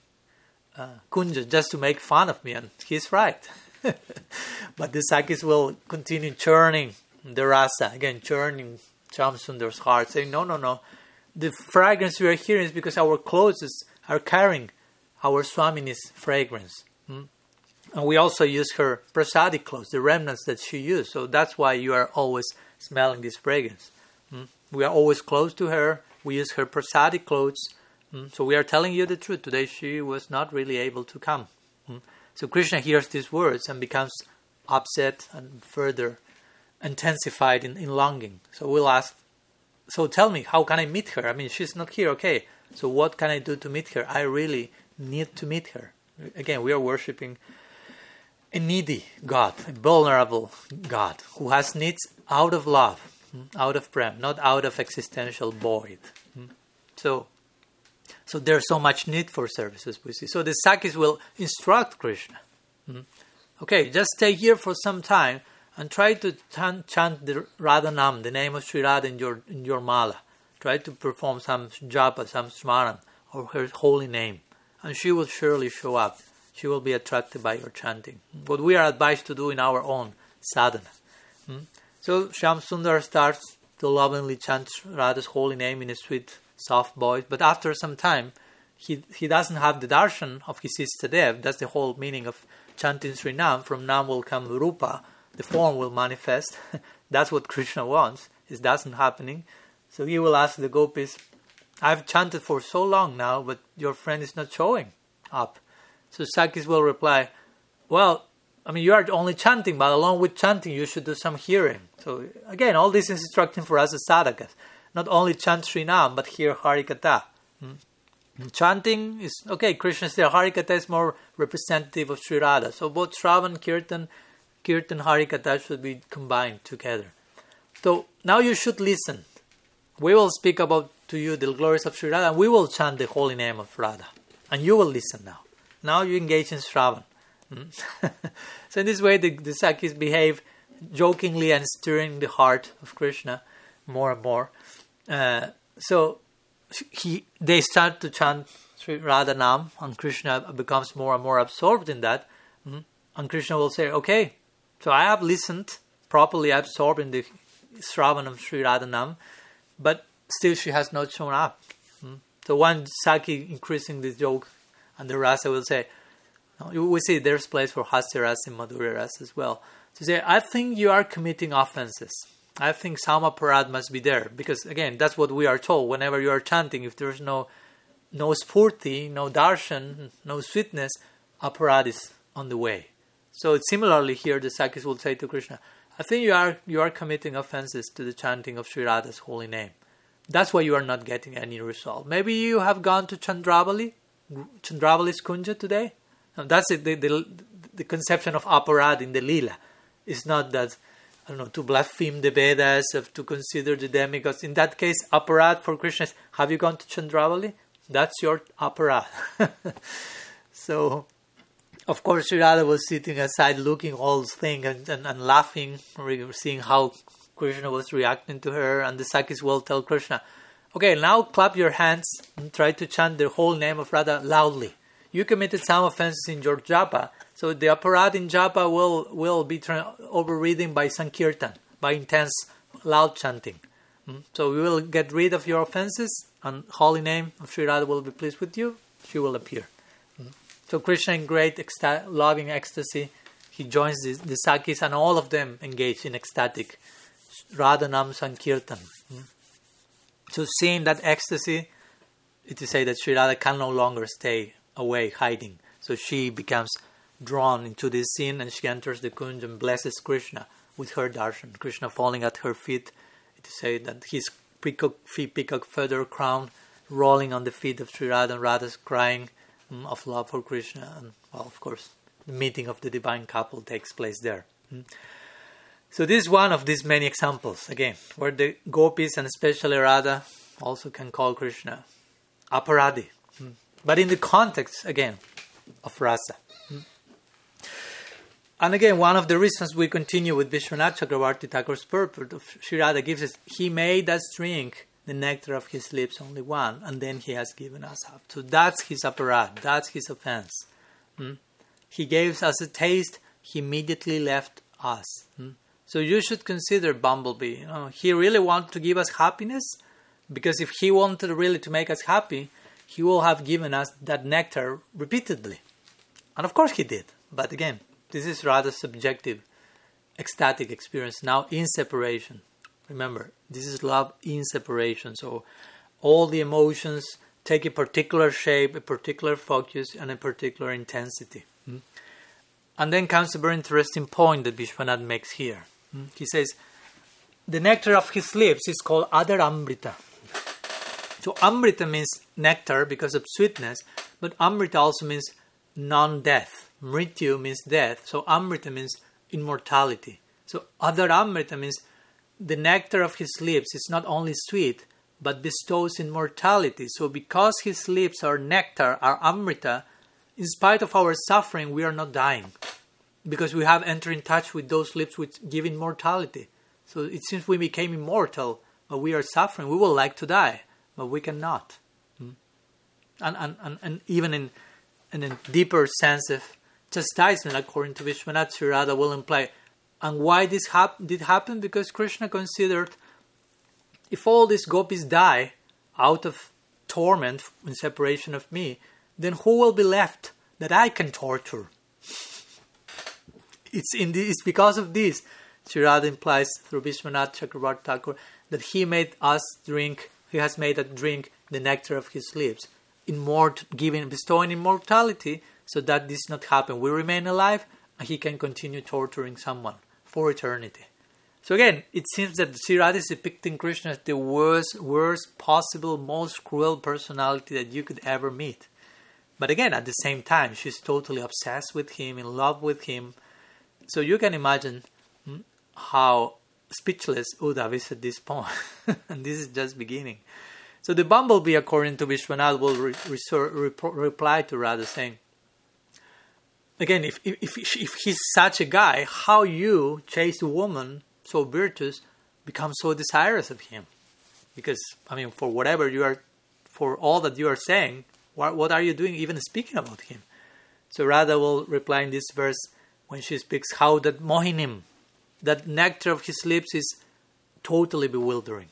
uh, kunja just to make fun of me. And he's right. but the Sakis will continue churning the rasa, again, churning Sundar's heart, saying, no, no, no. The fragrance we are hearing is because our clothes are carrying our Swamini's fragrance. Hmm? And we also use her prasadic clothes, the remnants that she used. So that's why you are always smelling this fragrance. Mm? We are always close to her. We use her prasadic clothes. Mm? So we are telling you the truth. Today she was not really able to come. Mm? So Krishna hears these words and becomes upset and further intensified in, in longing. So we'll ask, so tell me, how can I meet her? I mean, she's not here, okay. So what can I do to meet her? I really need to meet her. Again, we are worshipping a needy God, a vulnerable God who has needs out of love, hmm, out of prayer, not out of existential void. Hmm. So, so there's so much need for services we see. So the Sakis will instruct Krishna. Hmm. Okay, just stay here for some time and try to chant, the Radhanam, the name of Sri Radha in your in your mala. Try to perform some japa, some smaran, or her holy name, and she will surely show up she will be attracted by your chanting. What we are advised to do in our own sadhana. Hmm? So Shyam Sundar starts to lovingly chant Radha's holy name in a sweet, soft voice, but after some time, he, he doesn't have the darshan of his Istadev. That's the whole meaning of chanting Sri Nam. From Nam will come Rupa, the form will manifest. That's what Krishna wants. It doesn't happening. So he will ask the gopis, I've chanted for so long now, but your friend is not showing up. So Sakis will reply, Well, I mean, you are only chanting, but along with chanting, you should do some hearing. So again, all this is instructing for us as sadhakas. Not only chant Sri Nam, but hear Harikatha. Hmm? Chanting is okay. Krishna said Harikatha is more representative of Sri Radha. So both Shravan, Kirtan, Kirtan, Harikatha should be combined together. So now you should listen. We will speak about to you the glories of Sri Radha, and we will chant the holy name of Radha, and you will listen now. Now you engage in Shravan. Hmm? so in this way, the, the Sakis behave jokingly and stirring the heart of Krishna more and more. Uh, so he, they start to chant Sri Radha Nam, and Krishna becomes more and more absorbed in that. Mm-hmm. And Krishna will say, "Okay, so I have listened properly, absorbed in the Shravan of Sri Radha Nam, but still she has not shown up." Mm-hmm. So one Saki increasing this joke and the rasa will say, we see there's place for hasya rasa and madhurya rasa as well. To say, I think you are committing offenses. I think sama parad must be there because again, that's what we are told. Whenever you are chanting, if there's no no spurti, no darshan, no sweetness, aparad is on the way. So similarly here, the Sakis will say to Krishna, I think you are you are committing offenses to the chanting of Sri Radha's holy name. That's why you are not getting any result. Maybe you have gone to Chandravali, Chandravali's Kunja today. And that's it, the, the, the conception of aparad in the lila. It's not that, I don't know, to blaspheme the Vedas, of, to consider the demigods. In that case, aparad for Krishna have you gone to Chandravali? That's your aparad. so, of course, Sri Radha was sitting aside looking all this thing and, and, and laughing, seeing how Krishna was reacting to her. And the Sakis will tell Krishna, Okay, now clap your hands and try to chant the whole name of Radha loudly. You committed some offenses in your japa, so the aparad in japa will, will be tra- overridden by sankirtan, by intense loud chanting. Mm? So we will get rid of your offenses, and holy name of Sri Radha will be pleased with you. She will appear. Mm? So Krishna, in great loving ecstasy, he joins the, the Sakis, and all of them engage in ecstatic Radha Nam Sankirtan. Mm? So seeing that ecstasy, it is said that Sri Radha can no longer stay away hiding. So she becomes drawn into this scene and she enters the kunj and blesses Krishna with her darshan. Krishna falling at her feet. Is said that his peacock, peacock feather crown rolling on the feet of Sri Radha and Radha's crying um, of love for Krishna. And, well, of course, the meeting of the divine couple takes place there. Mm. So this is one of these many examples, again, where the gopis and especially Radha also can call Krishna aparadi. Hmm. But in the context, again, of rasa. And again, one of the reasons we continue with Vishwanath Chakravarti Thakur's purport of Sri Radha gives us, he made us drink the nectar of his lips, only one, and then he has given us up. So that's his aparad, that's his offense. Hmm? He gave us a taste, he immediately left us. Hmm? So you should consider Bumblebee. You know, he really wanted to give us happiness because if he wanted really to make us happy, he will have given us that nectar repeatedly. And of course he did. But again, this is rather subjective, ecstatic experience. Now in separation. Remember, this is love in separation. So all the emotions take a particular shape, a particular focus, and a particular intensity. Mm? And then comes a very interesting point that Vishwanath makes here. Mm? He says, the nectar of his lips is called Adhar Amrita. So Amrita means nectar because of sweetness, but Amrita also means non-death. Mrityu means death, so Amrita means immortality. So Adhar Amrita means the nectar of his lips is not only sweet, but bestows immortality. So because his lips are nectar, are Amrita, in spite of our suffering, we are not dying. Because we have entered in touch with those lips which give immortality. So it seems we became immortal, but we are suffering. We would like to die, but we cannot. Hmm? And, and, and, and even in, in a deeper sense of chastisement, according to Vishwanath Sri will imply. And why this hap- did happen? Because Krishna considered if all these gopis die out of torment in separation of me, then who will be left that I can torture? It's, in the, it's because of this, Sri implies through Vishwanath Chakravarti Thakur, that he made us drink, he has made us drink the nectar of his lips, immort, giving, bestowing immortality, so that this not happen. We remain alive, and he can continue torturing someone for eternity. So again, it seems that Sri Radha is depicting Krishna as the worst, worst possible, most cruel personality that you could ever meet. But again, at the same time, she's totally obsessed with him, in love with him. So you can imagine hmm, how speechless Uddhav is at this point. and this is just beginning. So the bumblebee, according to Vishwanath, will re- reply to Radha saying, again, if, if, if, he's such a guy, how you chase a woman so virtuous become so desirous of him? Because, I mean, for whatever you are, for all that you are saying, what, what are you doing even speaking about him? So Radha will reply in this verse when she speaks how that mohinim, that nectar of his lips is totally bewildering.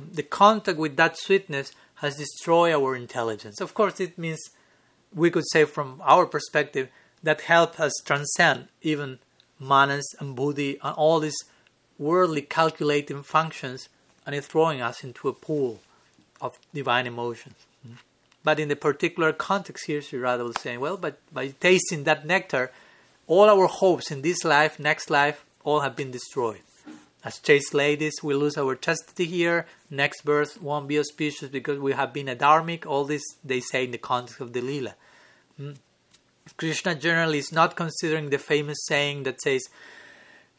The contact with that sweetness has destroyed our intelligence. Of course, it means we could say from our perspective that help us transcend even manas and buddhi and all these worldly calculating functions and is throwing us into a pool of divine emotions. But in the particular context here, Sri Radha was saying, well, but by tasting that nectar, all our hopes in this life, next life, all have been destroyed. As chaste ladies, we lose our chastity here. Next birth won't be auspicious because we have been a dharmic. All this they say in the context of the lila. Hmm? Krishna generally is not considering the famous saying that says,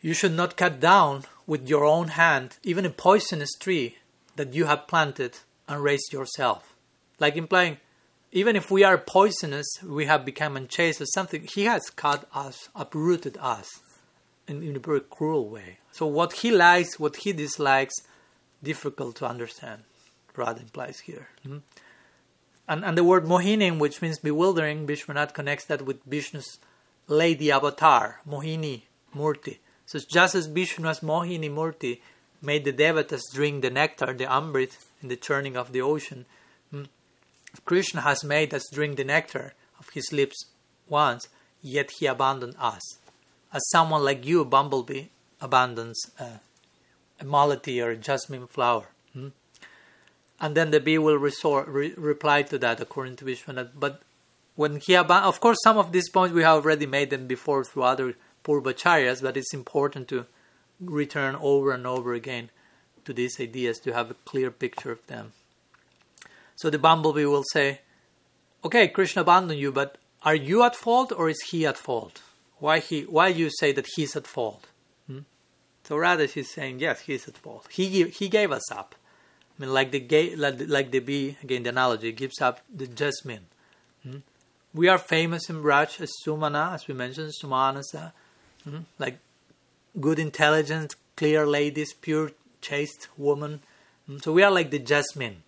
"You should not cut down with your own hand even a poisonous tree that you have planted and raised yourself." Like implying, even if we are poisonous, we have become unchaste or something. He has cut us, uprooted us in, in a very cruel way. So what he likes, what he dislikes, difficult to understand. Radha implies here. Mm-hmm. And, and the word Mohini, which means bewildering, Vishwanath connects that with Vishnu's lady avatar, Mohini Murti. So just as Vishnu's Mohini Murti made the devatas drink the nectar, the amrit, in the churning of the ocean, hmm, Krishna has made us drink the nectar of his lips once, yet he abandoned us. As someone like you, Bumblebee, abandons a malati or a jasmine flower. Hmm? And then the bee will resort, re- reply to that according to Vishwanath. But when he abandons, of course, some of these points we have already made them before through other Purvacharyas, but it's important to return over and over again to these ideas to have a clear picture of them. So the bumblebee will say, Okay, Krishna abandoned you, but are you at fault or is he at fault? Why he why you say that he's at fault? Hmm? So rather he's saying, Yes, he's at fault. He he gave us up. I mean like the like, the bee again the analogy gives up the jasmine. Hmm? We are famous in Braj as Sumana, as we mentioned, Sumanasa, hmm? like good intelligent, clear ladies, pure chaste woman. Hmm? So we are like the jasmine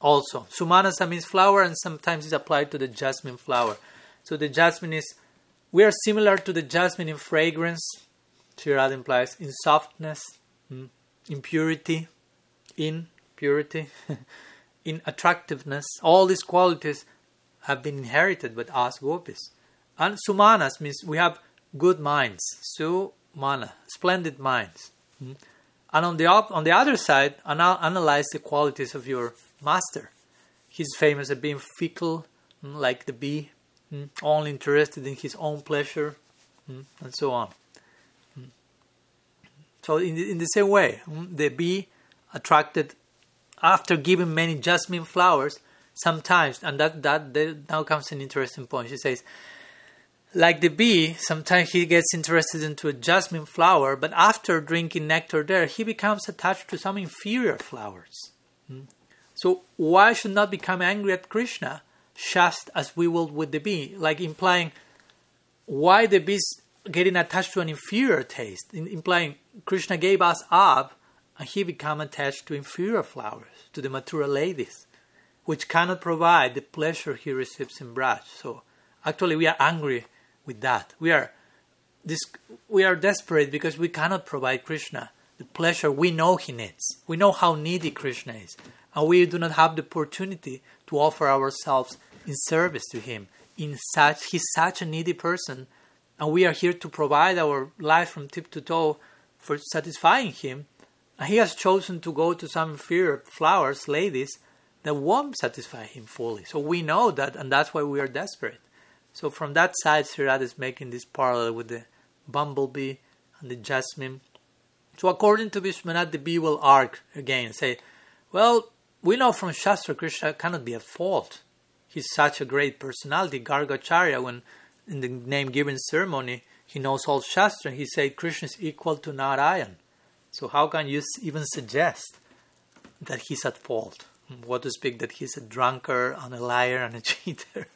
also. Sumanasa means flower and sometimes it's applied to the jasmine flower. So the jasmine is, we are similar to the jasmine in fragrance, Sri Radha implies, in softness, hmm, in purity, in purity, in attractiveness. All these qualities have been inherited by us gopis. And sumanas means we have good minds. Sumana, splendid minds. Hmm? And on the op- on the other side, anal- analyze the qualities of your master. He's famous at being fickle, hmm, like the bee, hmm, only interested in his own pleasure, and so on. So in the, in the same way, the bee attracted after giving many jasmine flowers, sometimes, and that that now comes an interesting point. She says, like the bee, sometimes he gets interested into a jasmine flower, but after drinking nectar there, he becomes attached to some inferior flowers. Hmm? So why should not become angry at Krishna, just as we will with the bee, like implying why the bee is getting attached to an inferior taste, implying Krishna gave us up and he become attached to inferior flowers, to the mature ladies, which cannot provide the pleasure he receives in Braj. So actually we are angry with that. We are this we are desperate because we cannot provide Krishna the pleasure we know he needs. We know how needy Krishna is, and we do not have the opportunity to offer ourselves in service to him. In such he's such a needy person, and we are here to provide our life from tip to toe for satisfying him. He has chosen to go to some inferior flowers, ladies, that won't satisfy him fully. So we know that, and that's why we are desperate. So from that side, Sri Radha is making this parallel with the bumblebee and the jasmine. So according to Vishwanath, the bee will argue again, say, well, we know from Shastra Krishna cannot be at fault. He's such a great personality. Gargacharya, when in the name giving ceremony, he knows all Shastra. He said Krishna is equal to Narayan. So how can you even suggest that he's at fault? What to speak that he's a drunkard and a liar and a cheater?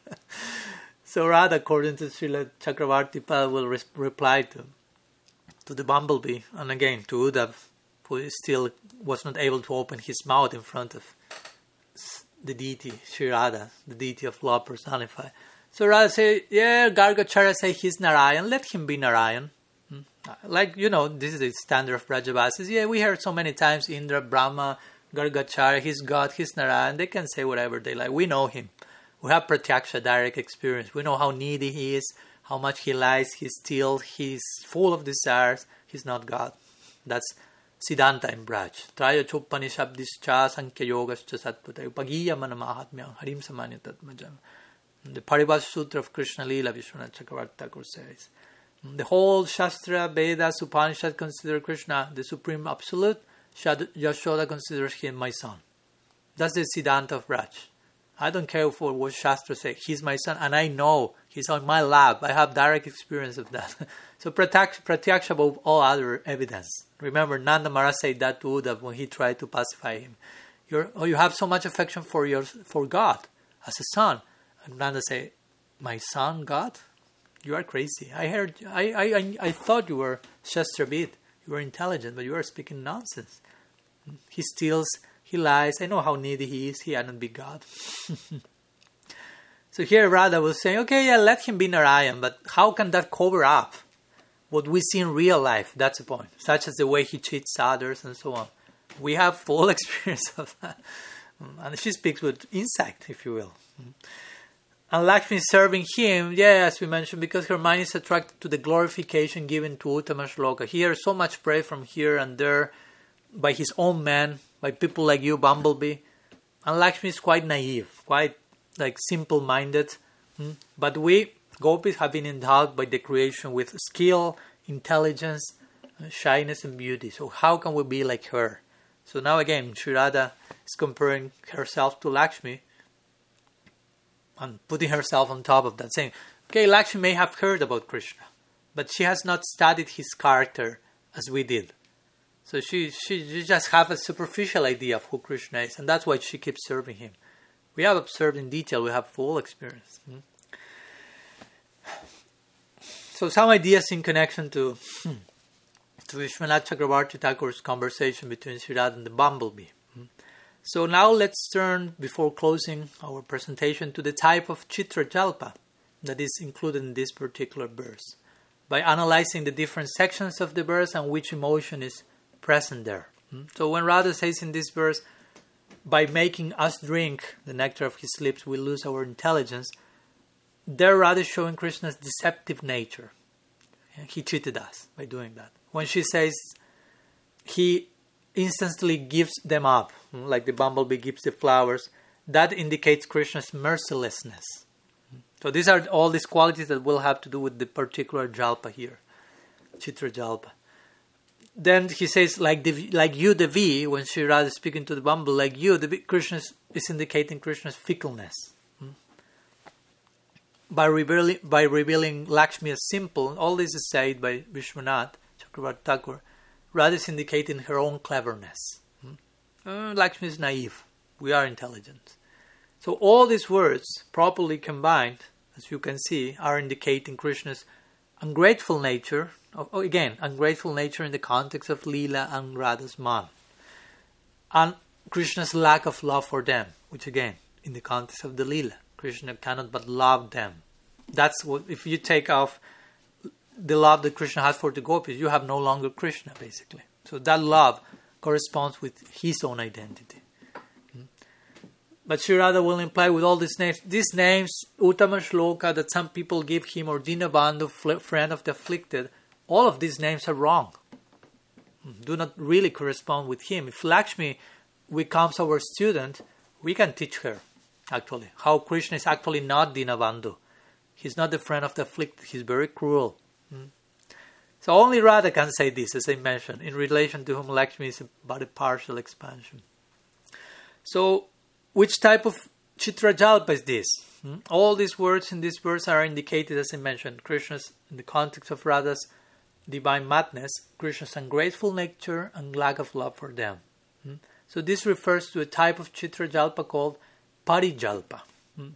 So Radha, according to Srila Chakravarti Pal, will re- reply to to the bumblebee, and again to Uddhav, who still was not able to open his mouth in front of the deity, Sri Radha, the deity of love personified. So Radha say, yeah, Gargacharya say he's Narayan, let him be Narayan. Like, you know, this is the standard of Brajavasis. Yeah, we heard so many times Indra, Brahma, Gargacharya, he's God, he's Narayan. They can say whatever they like. We know him. We have pratyaksha direct experience. We know how needy he is, how much he lies, he steals, he's full of desires. He's not God. That's Siddhanta in Braj. Traya chopanishabdischa sankhya yogascha sattvata upagiya manamahatmyam harim samanya tatmajam. The Paribhas Sutra of Krishna Lila Vishwanath Chakravarti Thakur says. The whole Shastra, Vedas, Upanishad consider Krishna the Supreme Absolute. Yashoda considers him my son. That's the Siddhanta of Braj. I don't care for what Shastra say. He's my son, and I know he's on my lap. I have direct experience of that. so pratyaksha above all other evidence. Remember, Nanda Maharaj said that to Uddhav when he tried to pacify him. You're, oh, you have so much affection for your for God as a son. And Nanda said, "My son, God, you are crazy. I heard. I I I, thought you were Shastravid. You were intelligent, but you are speaking nonsense." He steals he lies. I know how needy he is. He cannot be God. so here Radha was saying, okay, yeah, let him be Narayan, but how can that cover up what we see in real life? That's the point. Such as the way he cheats others and so on. We have full experience of that. And she speaks with insight, if you will. And Lakshmi serving him, yeah, as we mentioned, because her mind is attracted to the glorification given to Uttama Shloka. He hears so much praise from here and there by his own men, by people like you, Bumblebee. And Lakshmi is quite naive, quite like simple minded. Hmm? But we, gopis, have been endowed by the creation with skill, intelligence, shyness, and beauty. So, how can we be like her? So, now again, Sri Radha is comparing herself to Lakshmi and putting herself on top of that, saying, Okay, Lakshmi may have heard about Krishna, but she has not studied his character as we did. So she, she just have a superficial idea of who Krishna is, and that's why she keeps serving him. We have observed in detail, we have full experience. Hmm? So some ideas in connection to hmm, to Vishwanath Chakravarti Thakur's conversation between Srirad and the bumblebee. So now let's turn, before closing our presentation, to the type of Chitra Jalpa that is included in this particular verse, by analyzing the different sections of the verse and which emotion is present there. Hmm? So when Radha says in this verse, by making us drink the nectar of his lips, we lose our intelligence, they're rather showing Krishna's deceptive nature. He cheated us by doing that. When she says he instantly gives them up, like the bumblebee gives the flowers, that indicates Krishna's mercilessness. So these are all these qualities that will have to do with the particular jalpa here, Chitra jalpa. Then he says, like the like you, the V, when Sri Radha is speaking to the bumble, like you, the Krishna is indicating Krishna's fickleness. Hmm? By revealing, by revealing Lakshmi as simple, all this is said by Vishwanath Chakravarti Thakur, Is indicating her own cleverness. Hmm? Uh, Lakshmi is naive, we are intelligent. So all these words, properly combined, as you can see, are indicating Krishna's ungrateful nature. Oh, again, ungrateful nature in the context of Leela and Radha's man, And Krishna's lack of love for them, which again, in the context of the Leela, Krishna cannot but love them. That's what, if you take off the love that Krishna has for the gopis, you have no longer Krishna, basically. So that love corresponds with his own identity. Hmm? But Sri will imply with all these names, these names, Uttama Shloka, that some people give him, or Dinabandhu, friend of the afflicted, all of these names are wrong. Hmm, do not really correspond with him. If Lakshmi becomes our student, we can teach her, actually, how Krishna is actually not Dinabandhu. He's not the friend of the afflicted, he's very cruel. Hmm. So only Radha can say this, as I mentioned, in relation to whom Lakshmi is about a partial expansion. So which type of Chitrajalpa is this? Hmm? All these words in this verse are indicated, as I mentioned, Krishna's, in the context of Radha's divine madness, Krishna's ungrateful nature and lack of love for them. Hmm? So this refers to a type of Chitrajalpa called Parijalpa. Hmm?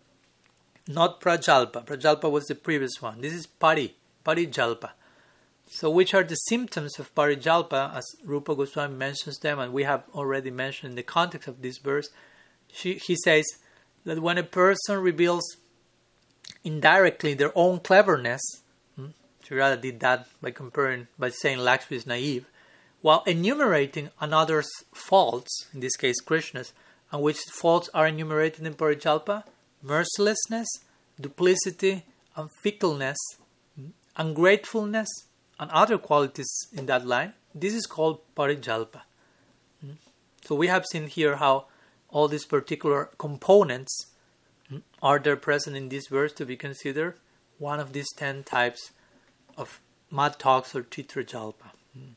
Not Prajalpa. Prajalpa was the previous one. This is Pari, Parijalpa. So, which are the symptoms of Parijalpa, as Rupa Goswami mentions them, and we have already mentioned in the context of this verse? she, he says that when a person reveals indirectly their own cleverness, hmm, she rather did that by comparing, by saying Lakshmi is naive, while enumerating another's faults, in this case Krishna's, and which faults are enumerated in Parijalpa? Mercilessness, duplicity, and fickleness, ungratefulness, and other qualities in that line. This is called Parijalpa. Hmm. So we have seen here how all these particular components hmm, are there present in this verse to be considered one of these 10 types of mad talks or chitrajalpa. Hmm.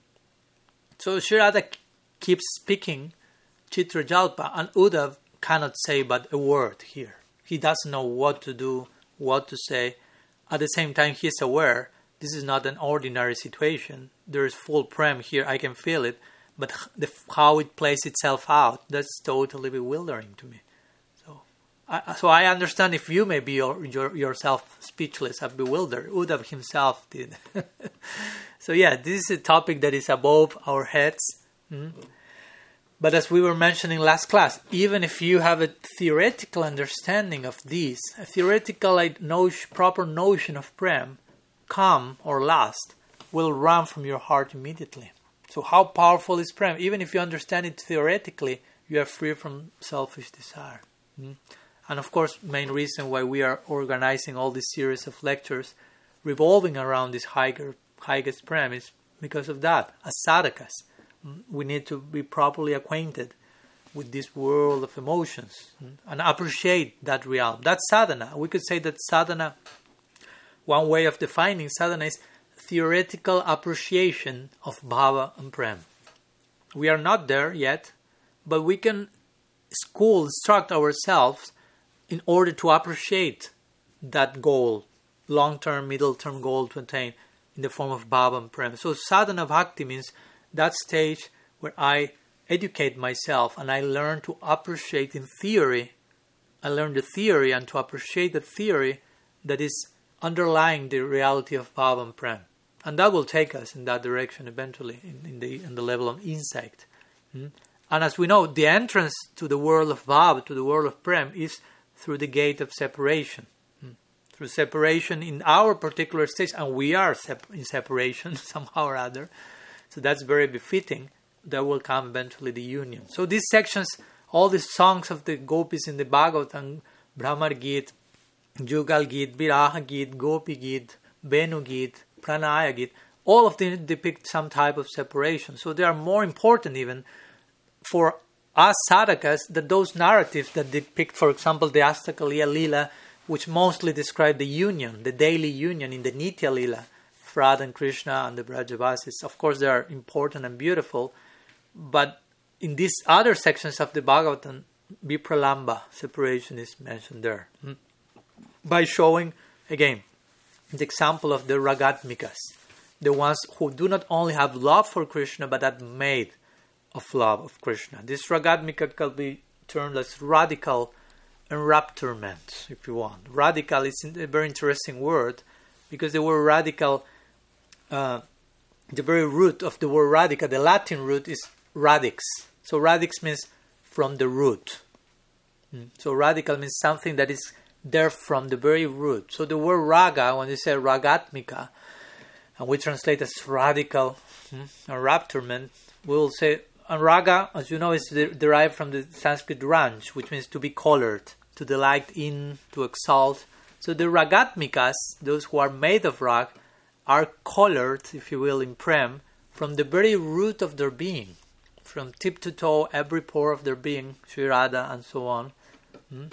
So Sri Radha keeps speaking chitrajalpa and Uddhav cannot say but a word here. He doesn't know what to do, what to say. At the same time, he is aware this is not an ordinary situation. There is full prem here, I can feel it. But the, how it plays itself out that's totally bewildering to me. So I, so I understand if you may be your, your, yourself speechless and bewildered Uddhav himself did. So yeah this is a topic that is above our heads. Hmm? But as we were mentioning last class even if you have a theoretical understanding of this a theoretical like, notion, proper notion of prem come or last will run from your heart immediately so, how powerful is Prem? Even if you understand it theoretically, you are free from selfish desire. Mm? And of course, main reason why we are organizing all this series of lectures revolving around this higher, highest Prem is because of that. As sadhakas, mm? We need to be properly acquainted with this world of emotions and appreciate that realm. That's sadhana. We could say that sadhana, one way of defining sadhana is theoretical appreciation of bhava and prem. We are not there yet, but we can school, instruct ourselves in order to appreciate that goal, long term, middle term goal to attain in the form of bhava and prem. So sadhana bhakti means that stage where I educate myself and I learn to appreciate in theory. I learn the theory and to appreciate the theory that is underlying the reality of bhava and prem and that will take us in that direction eventually in, in the in the level of insight. Mm? And as we know, the entrance to the world of Bhav, to the world of Prem, is through the gate of separation. Mm? Through separation in our particular stage, and we are sep- in separation somehow or other. So that's very befitting. There will come eventually the union. So these sections, all these songs of the gopis in the Bhagavatam, Bhramar Gita, Jugal Git, Viraha Git, Gopi Git, Venu Git, Pranaya Git, all of them depict some type of separation. So they are more important even for us sadhakas than those narratives that depict, for example, the Astakaliya Lila, which mostly describe the union, the daily union in the Nitya Lila, Radha and Krishna and the Brajavasis. Of course, they are important and beautiful, but in these other sections of the Bhagavatam, Vipralambha separation is mentioned there. Hmm? By showing, again, the example of the Ragatmikas, the ones who do not only have love for Krishna but are made of love of Krishna. This Ragatmika can be termed as radical enrapturement, if you want. Radical is a very interesting word because the word radical, uh, the very root of the word radical, the Latin root is radix. So radix means from the root. Hmm. So radical means something that is there from the very root. So the word raga, when you say ragatmika, and we translate as radical hmm, enrapturement, we will say and raga, as you know, is derived from the Sanskrit ranj, which means to be colored, to delight in, to exalt. So the ragatmikas, those who are made of rag, are colored, if you will, in prem, from the very root of their being, from tip to toe, every pore of their being, shirada, and so on. Hmm?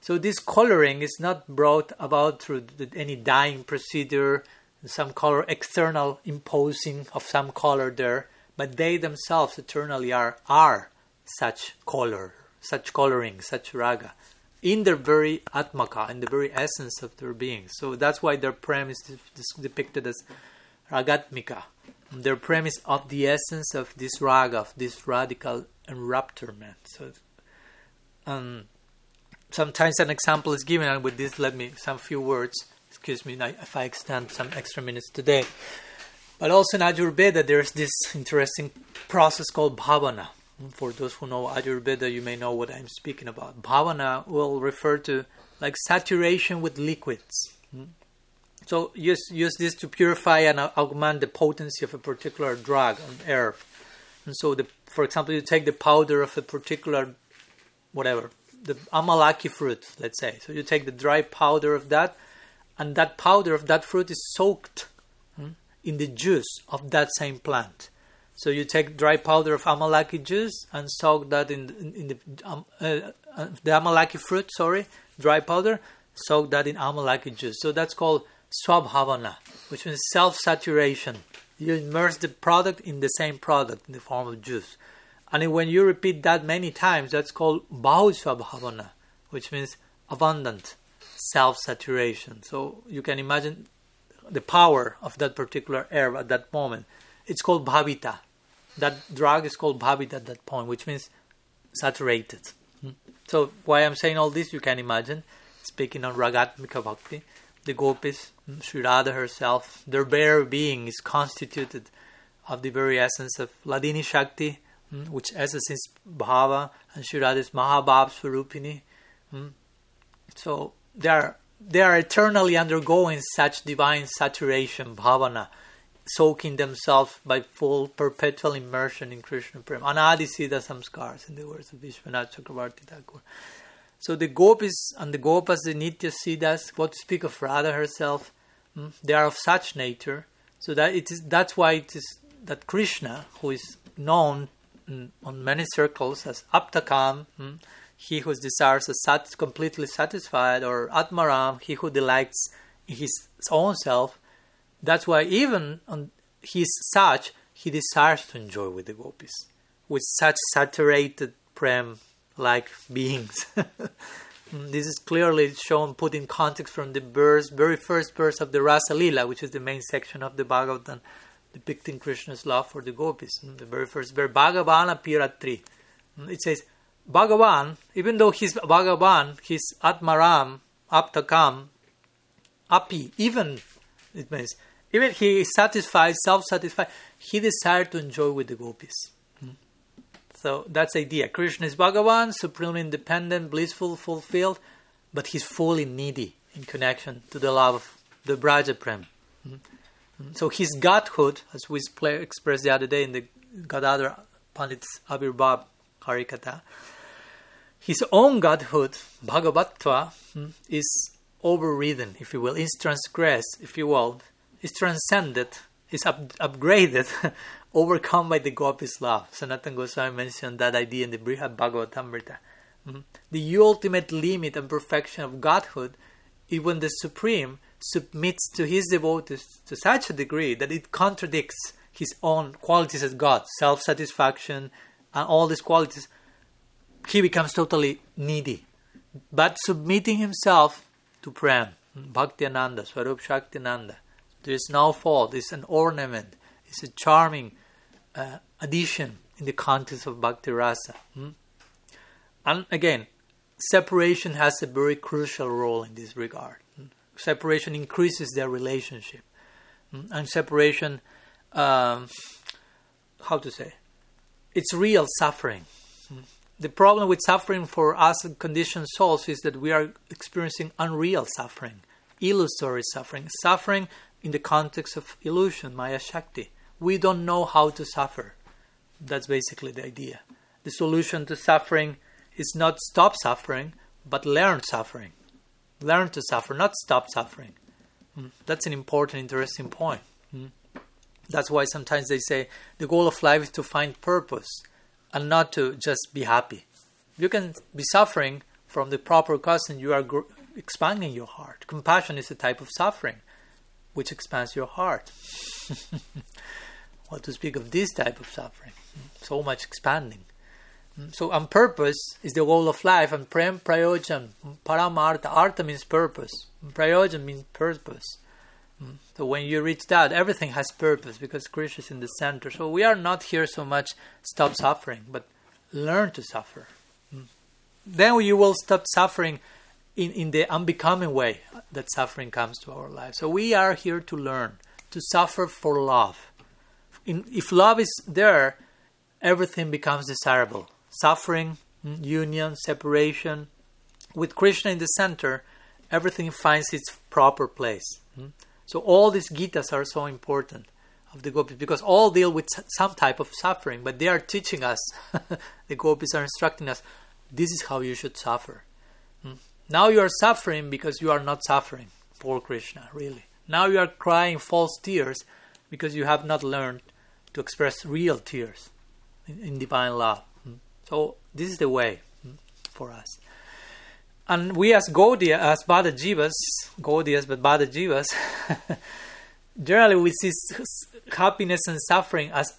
So this coloring is not brought about through any dyeing procedure, some color external imposing of some color there but they themselves eternally are are such color, such coloring, such raga, in their very atmaka, in the very essence of their being. So that's why their prem is depicted as ragatmika. Their prem is of the essence of this raga, of this radical enrapturement. So, um, sometimes an example is given, and with this, let me some few words. Excuse me if I extend some extra minutes today. But also in Ayurveda, there's this interesting process called bhavana. For those who know Ayurveda, you may know what I'm speaking about. Bhavana will refer to like saturation with liquids. Hmm? So use use this to purify and augment the potency of a particular drug, an herb. And so, the, for example, you take the powder of a particular, whatever, the amalaki fruit, let's say. So you take the dry powder of that, and that powder of that fruit is soaked hmm, in the juice of that same plant. So you take dry powder of amalaki juice and soak that in, in, the um, uh, uh, the amalaki fruit, sorry, dry powder, soak that in amalaki juice. So that's called swabhavana, which means self-saturation. You immerse the product in the same product in the form of juice. And when you repeat that many times, that's called bahuswabhavana, which means abundant self-saturation. So you can imagine the power of that particular herb at that moment. It's called bhavita. That drug is called bhavita at that point, which means saturated. So why I'm saying all this, you can imagine. Speaking on Ragatmika Bhakti, the gopis, hmm, Sri Radha herself, their bare being is constituted of the very essence of Hladini Shakti, hmm, which essence is Bhava, and Sri Radha is Mahabhav Swarupini. So they are they are eternally undergoing such divine saturation, bhavana, soaking themselves by full perpetual immersion in Krishna Prema. Anadi Siddha Samskars, in the words of Vishwanath Chakravarti Thakur. So the gopis and the gopas, the nitya siddhas, what to speak of Radha herself, hmm, they are of such nature. So that it is that's why it is that Krishna, who is known in, on many circles as Aptakam, hmm, he whose desires are sat- completely satisfied, or Atmaram, he who delights in his own self. That's why even on his such, he desires to enjoy with the gopis, with such saturated prem like beings. this is clearly shown, put in context from the verse, very first verse of the Rasa Lila, which is the main section of the Bhagavatam, depicting Krishna's love for the gopis. Mm, the very first verse, Bhagavana Piratri. Mm, it says, Bhagavan, even though he's Bhagavan, he's Atmaram, Aptakam, Api, even, it means, even he is satisfied, self-satisfied, he desired to enjoy with the gopis. Hmm. So that's the idea. Krishna is Bhagavan, supremely independent, blissful, fulfilled, but he's fully needy in connection to the love of the Braja Prem. Hmm. Hmm. So his godhood, as we expressed the other day in the Gadadhar Pandit's Avirbhav Harikatha, his own godhood, Bhagavatva, is overridden, if you will, is transgressed, if you will, is transcended, is up, upgraded, overcome by the gopis' love. Sanatana Goswami mentioned that idea in the Brihad Bhagavatamrita. Mm-hmm. The ultimate limit and perfection of Godhood is when the Supreme submits to his devotees to such a degree that it contradicts his own qualities as God, self satisfaction, and all these qualities. He becomes totally needy. But submitting himself to Prem, Bhaktiananda, Swarup Shaktinanda, there is no fault, it's an ornament, it's a charming uh, addition in the context of Bhakti Rasa. Hmm? And again, separation has a very crucial role in this regard. Hmm? Separation increases their relationship. Hmm? And separation, um, how to say, it's real suffering. Hmm? The problem with suffering for us conditioned souls is that we are experiencing unreal suffering, illusory suffering, suffering in the context of illusion, Maya Shakti. We don't know how to suffer. That's basically the idea. The solution to suffering is not stop suffering, but learn suffering. Learn to suffer, not stop suffering. Mm. That's an important, interesting point. Mm. That's why sometimes they say the goal of life is to find purpose and not to just be happy. You can be suffering from the proper cause and you are expanding your heart. Compassion is a type of suffering which expands your heart. what to speak of this type of suffering? So much expanding. So, on purpose is the goal of life, and prem prayojan, paramartha. Artha means purpose, prayojan means purpose. So, when you reach that, everything has purpose because Krishna is in the center. So, we are not here so much stop suffering, but learn to suffer. Then you will stop suffering in, in the unbecoming way that suffering comes to our life. So, we are here to learn, to suffer for love. In, if love is there, everything becomes desirable suffering, mm, union, separation. With Krishna in the center, everything finds its proper place. Mm. So all these Gitas are so important of the gopis because all deal with some type of suffering, but they are teaching us, the gopis are instructing us, this is how you should suffer. Mm. Now you are suffering because you are not suffering for Krishna, really. Now you are crying false tears because you have not learned to express real tears in, in divine love. So this is the way hmm, for us. And we as Gaudiya, as Baddha Jivas, Gaudiyas but Baddha Jivas, generally we see happiness and suffering as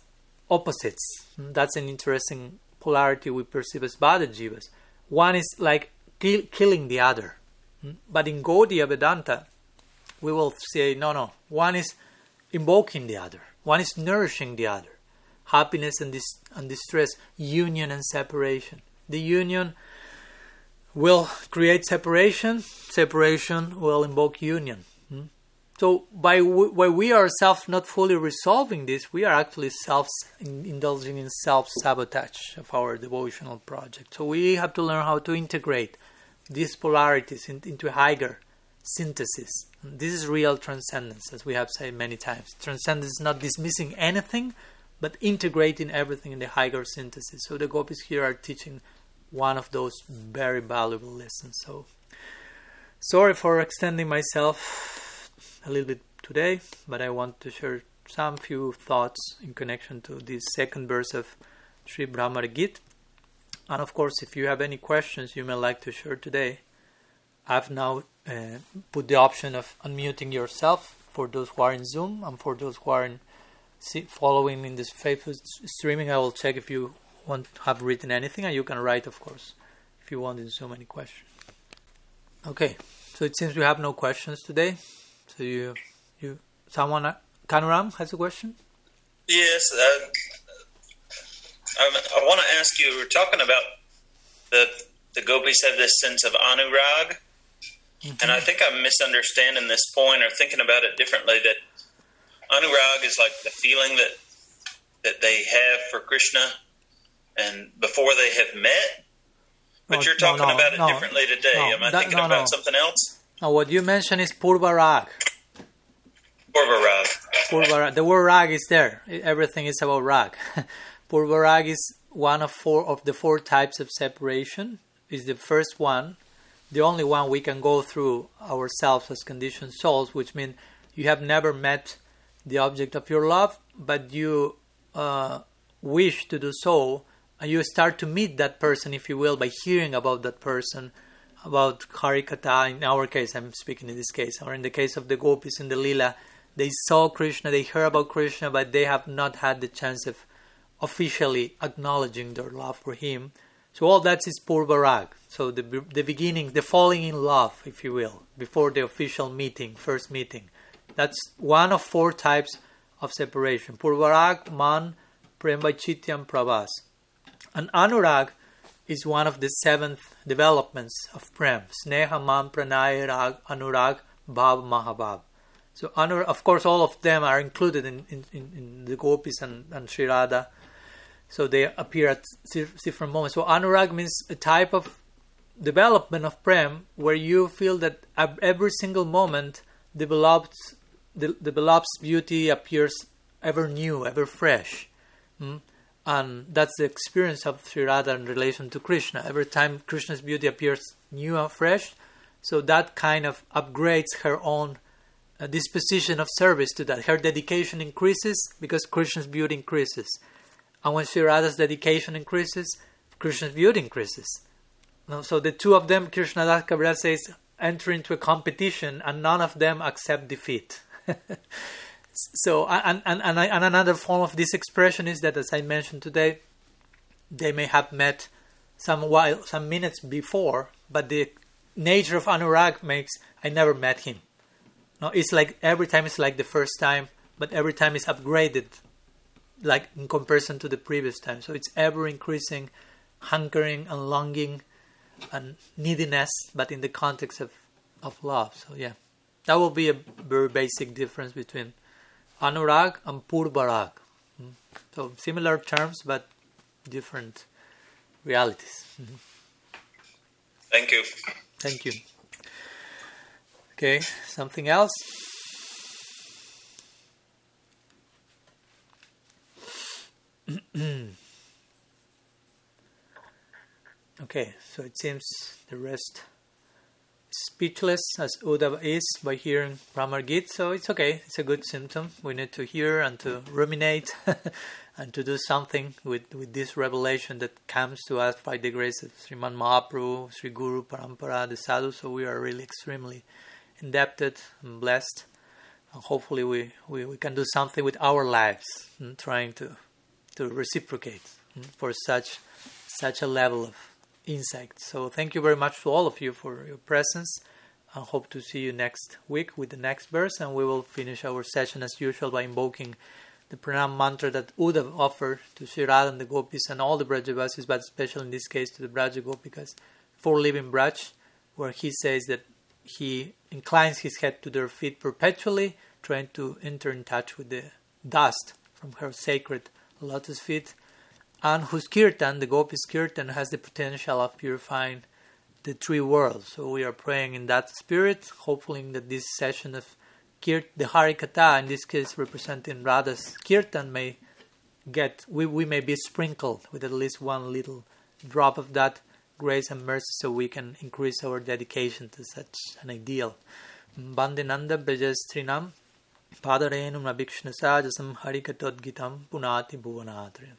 opposites. Hmm, that's an interesting polarity we perceive as Baddha Jivas. One is like kill, killing the other. But in Gaudiya Vedanta, we will say, no, no, one is invoking the other, one is nourishing the other happiness and, dis- and distress, union and separation. The union will create separation, separation will invoke union. Hmm? So, by w- by we ourselves not fully resolving this, we are actually self indulging in self sabotage of our devotional project. So, we have to learn how to integrate these polarities in- into higher synthesis. This is real transcendence, as we have said many times. Transcendence is not dismissing anything, but integrating everything in the higher synthesis. So the gopis here are teaching one of those very valuable lessons. So sorry for extending myself a little bit today, but I want to share some few thoughts in connection to this second verse of Sri Bhramar Gita. And of course, if you have any questions you may like to share today, I've now uh, put the option of unmuting yourself for those who are in Zoom and for those who are in following in this Facebook streaming, I will check if you want have written anything, and you can write, of course, if you want in so many questions. Okay, so it seems we have no questions today. So you, you, someone, uh, Kanuram has a question. Yes, uh, I, I want to ask you. We're talking about the the gopis have this sense of anurag, mm-hmm. and I think I'm misunderstanding this point or thinking about it differently. That anurag is like the feeling that that they have for Krishna, and before they have met. But you're talking no, no, about it no, differently today. Am I that, thinking about something else? No, what you mentioned is purvarag. Purvarag. Purvarag. The word rag is there. Everything is about rag. purvarag is one of four of the four types of separation. Is the first one, the only one we can go through ourselves as conditioned souls, which means you have never met the object of your love, but you uh, wish to do so, and you start to meet that person, if you will, by hearing about that person, about Harikatha. In our case, I'm speaking in this case, or in the case of the gopis in the Lila, they saw Krishna, they heard about Krishna, but they have not had the chance of officially acknowledging their love for him. So all that is purvarag. So the the beginning, the falling in love, if you will, before the official meeting, first meeting. That's one of four types of separation. Purvarag, man, premvachityam, pravas. And anurag is one of the seventh developments of prem. Sneha, man, pranay, rag, anurag, bhav, mahabhav. So, anur, of course, all of them are included in, in, in the gopis and, and Sri Radha so they appear at different moments. So anurag means a type of development of prem where you feel that every single moment develops the, develops beauty appears ever new, ever fresh. Mm? And that's the experience of Sri Radha in relation to Krishna. Every time Krishna's beauty appears new and fresh, so that kind of upgrades her own uh, disposition of service to that. Her dedication increases because Krishna's beauty increases. And when Sri Radha's dedication increases, Krishna's beauty increases. So the two of them, Krishna Das Kaviraj says, enter into a competition and none of them accept defeat. so, and, and, and, and another form of this expression is that, as I mentioned today, they may have met some while, some minutes before, but the nature of Anurag makes I never met him. No, it's like every time it's like the first time, but every time it's upgraded like in comparison to the previous time. So it's ever increasing hunkering and longing and neediness, but in the context of, of love. So yeah, that will be a very basic difference between anurag and purvarag. Hmm? So similar terms, but different realities. Mm-hmm. Thank you. Thank you. Okay, something else? okay, so it seems the rest speechless as Uddhava is by hearing Bhramar Git, so it's okay, it's a good symptom. We need to hear and to ruminate and to do something with, with this revelation that comes to us by the grace of Sriman Mahaprabhu, Sri Guru Parampara, the Sadhu, so we are really extremely indebted and blessed. And hopefully we, we, we can do something with our lives, hmm, trying to to reciprocate mm, for such such a level of insight. So thank you very much to all of you for your presence. I hope to see you next week with the next verse, and we will finish our session as usual by invoking the pranam mantra that Uddhav offered to Sri Radha and the Gopis and all the Brajavasis, but especially in this case to the Braja Gopikas for living Braj, where he says that he inclines his head to their feet perpetually, trying to enter in touch with the dust from her sacred lotus feet, and whose kirtan, the Gopis kirtan, has the potential of purifying the three worlds. So we are praying in that spirit, hoping that this session of kirt, the Harikatha, in this case representing Radha's kirtan, may get we, we may be sprinkled with at least one little drop of that grace and mercy so we can increase our dedication to such an ideal. Bandinanda Brajastrinam पादरेणुमभिक्ष्णसाजसं हरिकटोद्गीतं पुनाति भुवनात्रयम्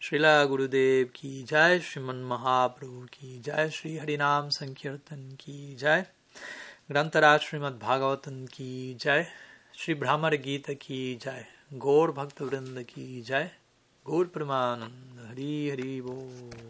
Srila गुरुदेव की जय, श्रीमन महाप्रभु की जय, श्री हरिनाम संकीर्तन की जय, ग्रंथराज श्रीमद भागवतन की जय, श्री भ्रमर गीत की जय, गौर भक्त वृंद की जय, गौर प्रमानंद। हरि हरि बोल।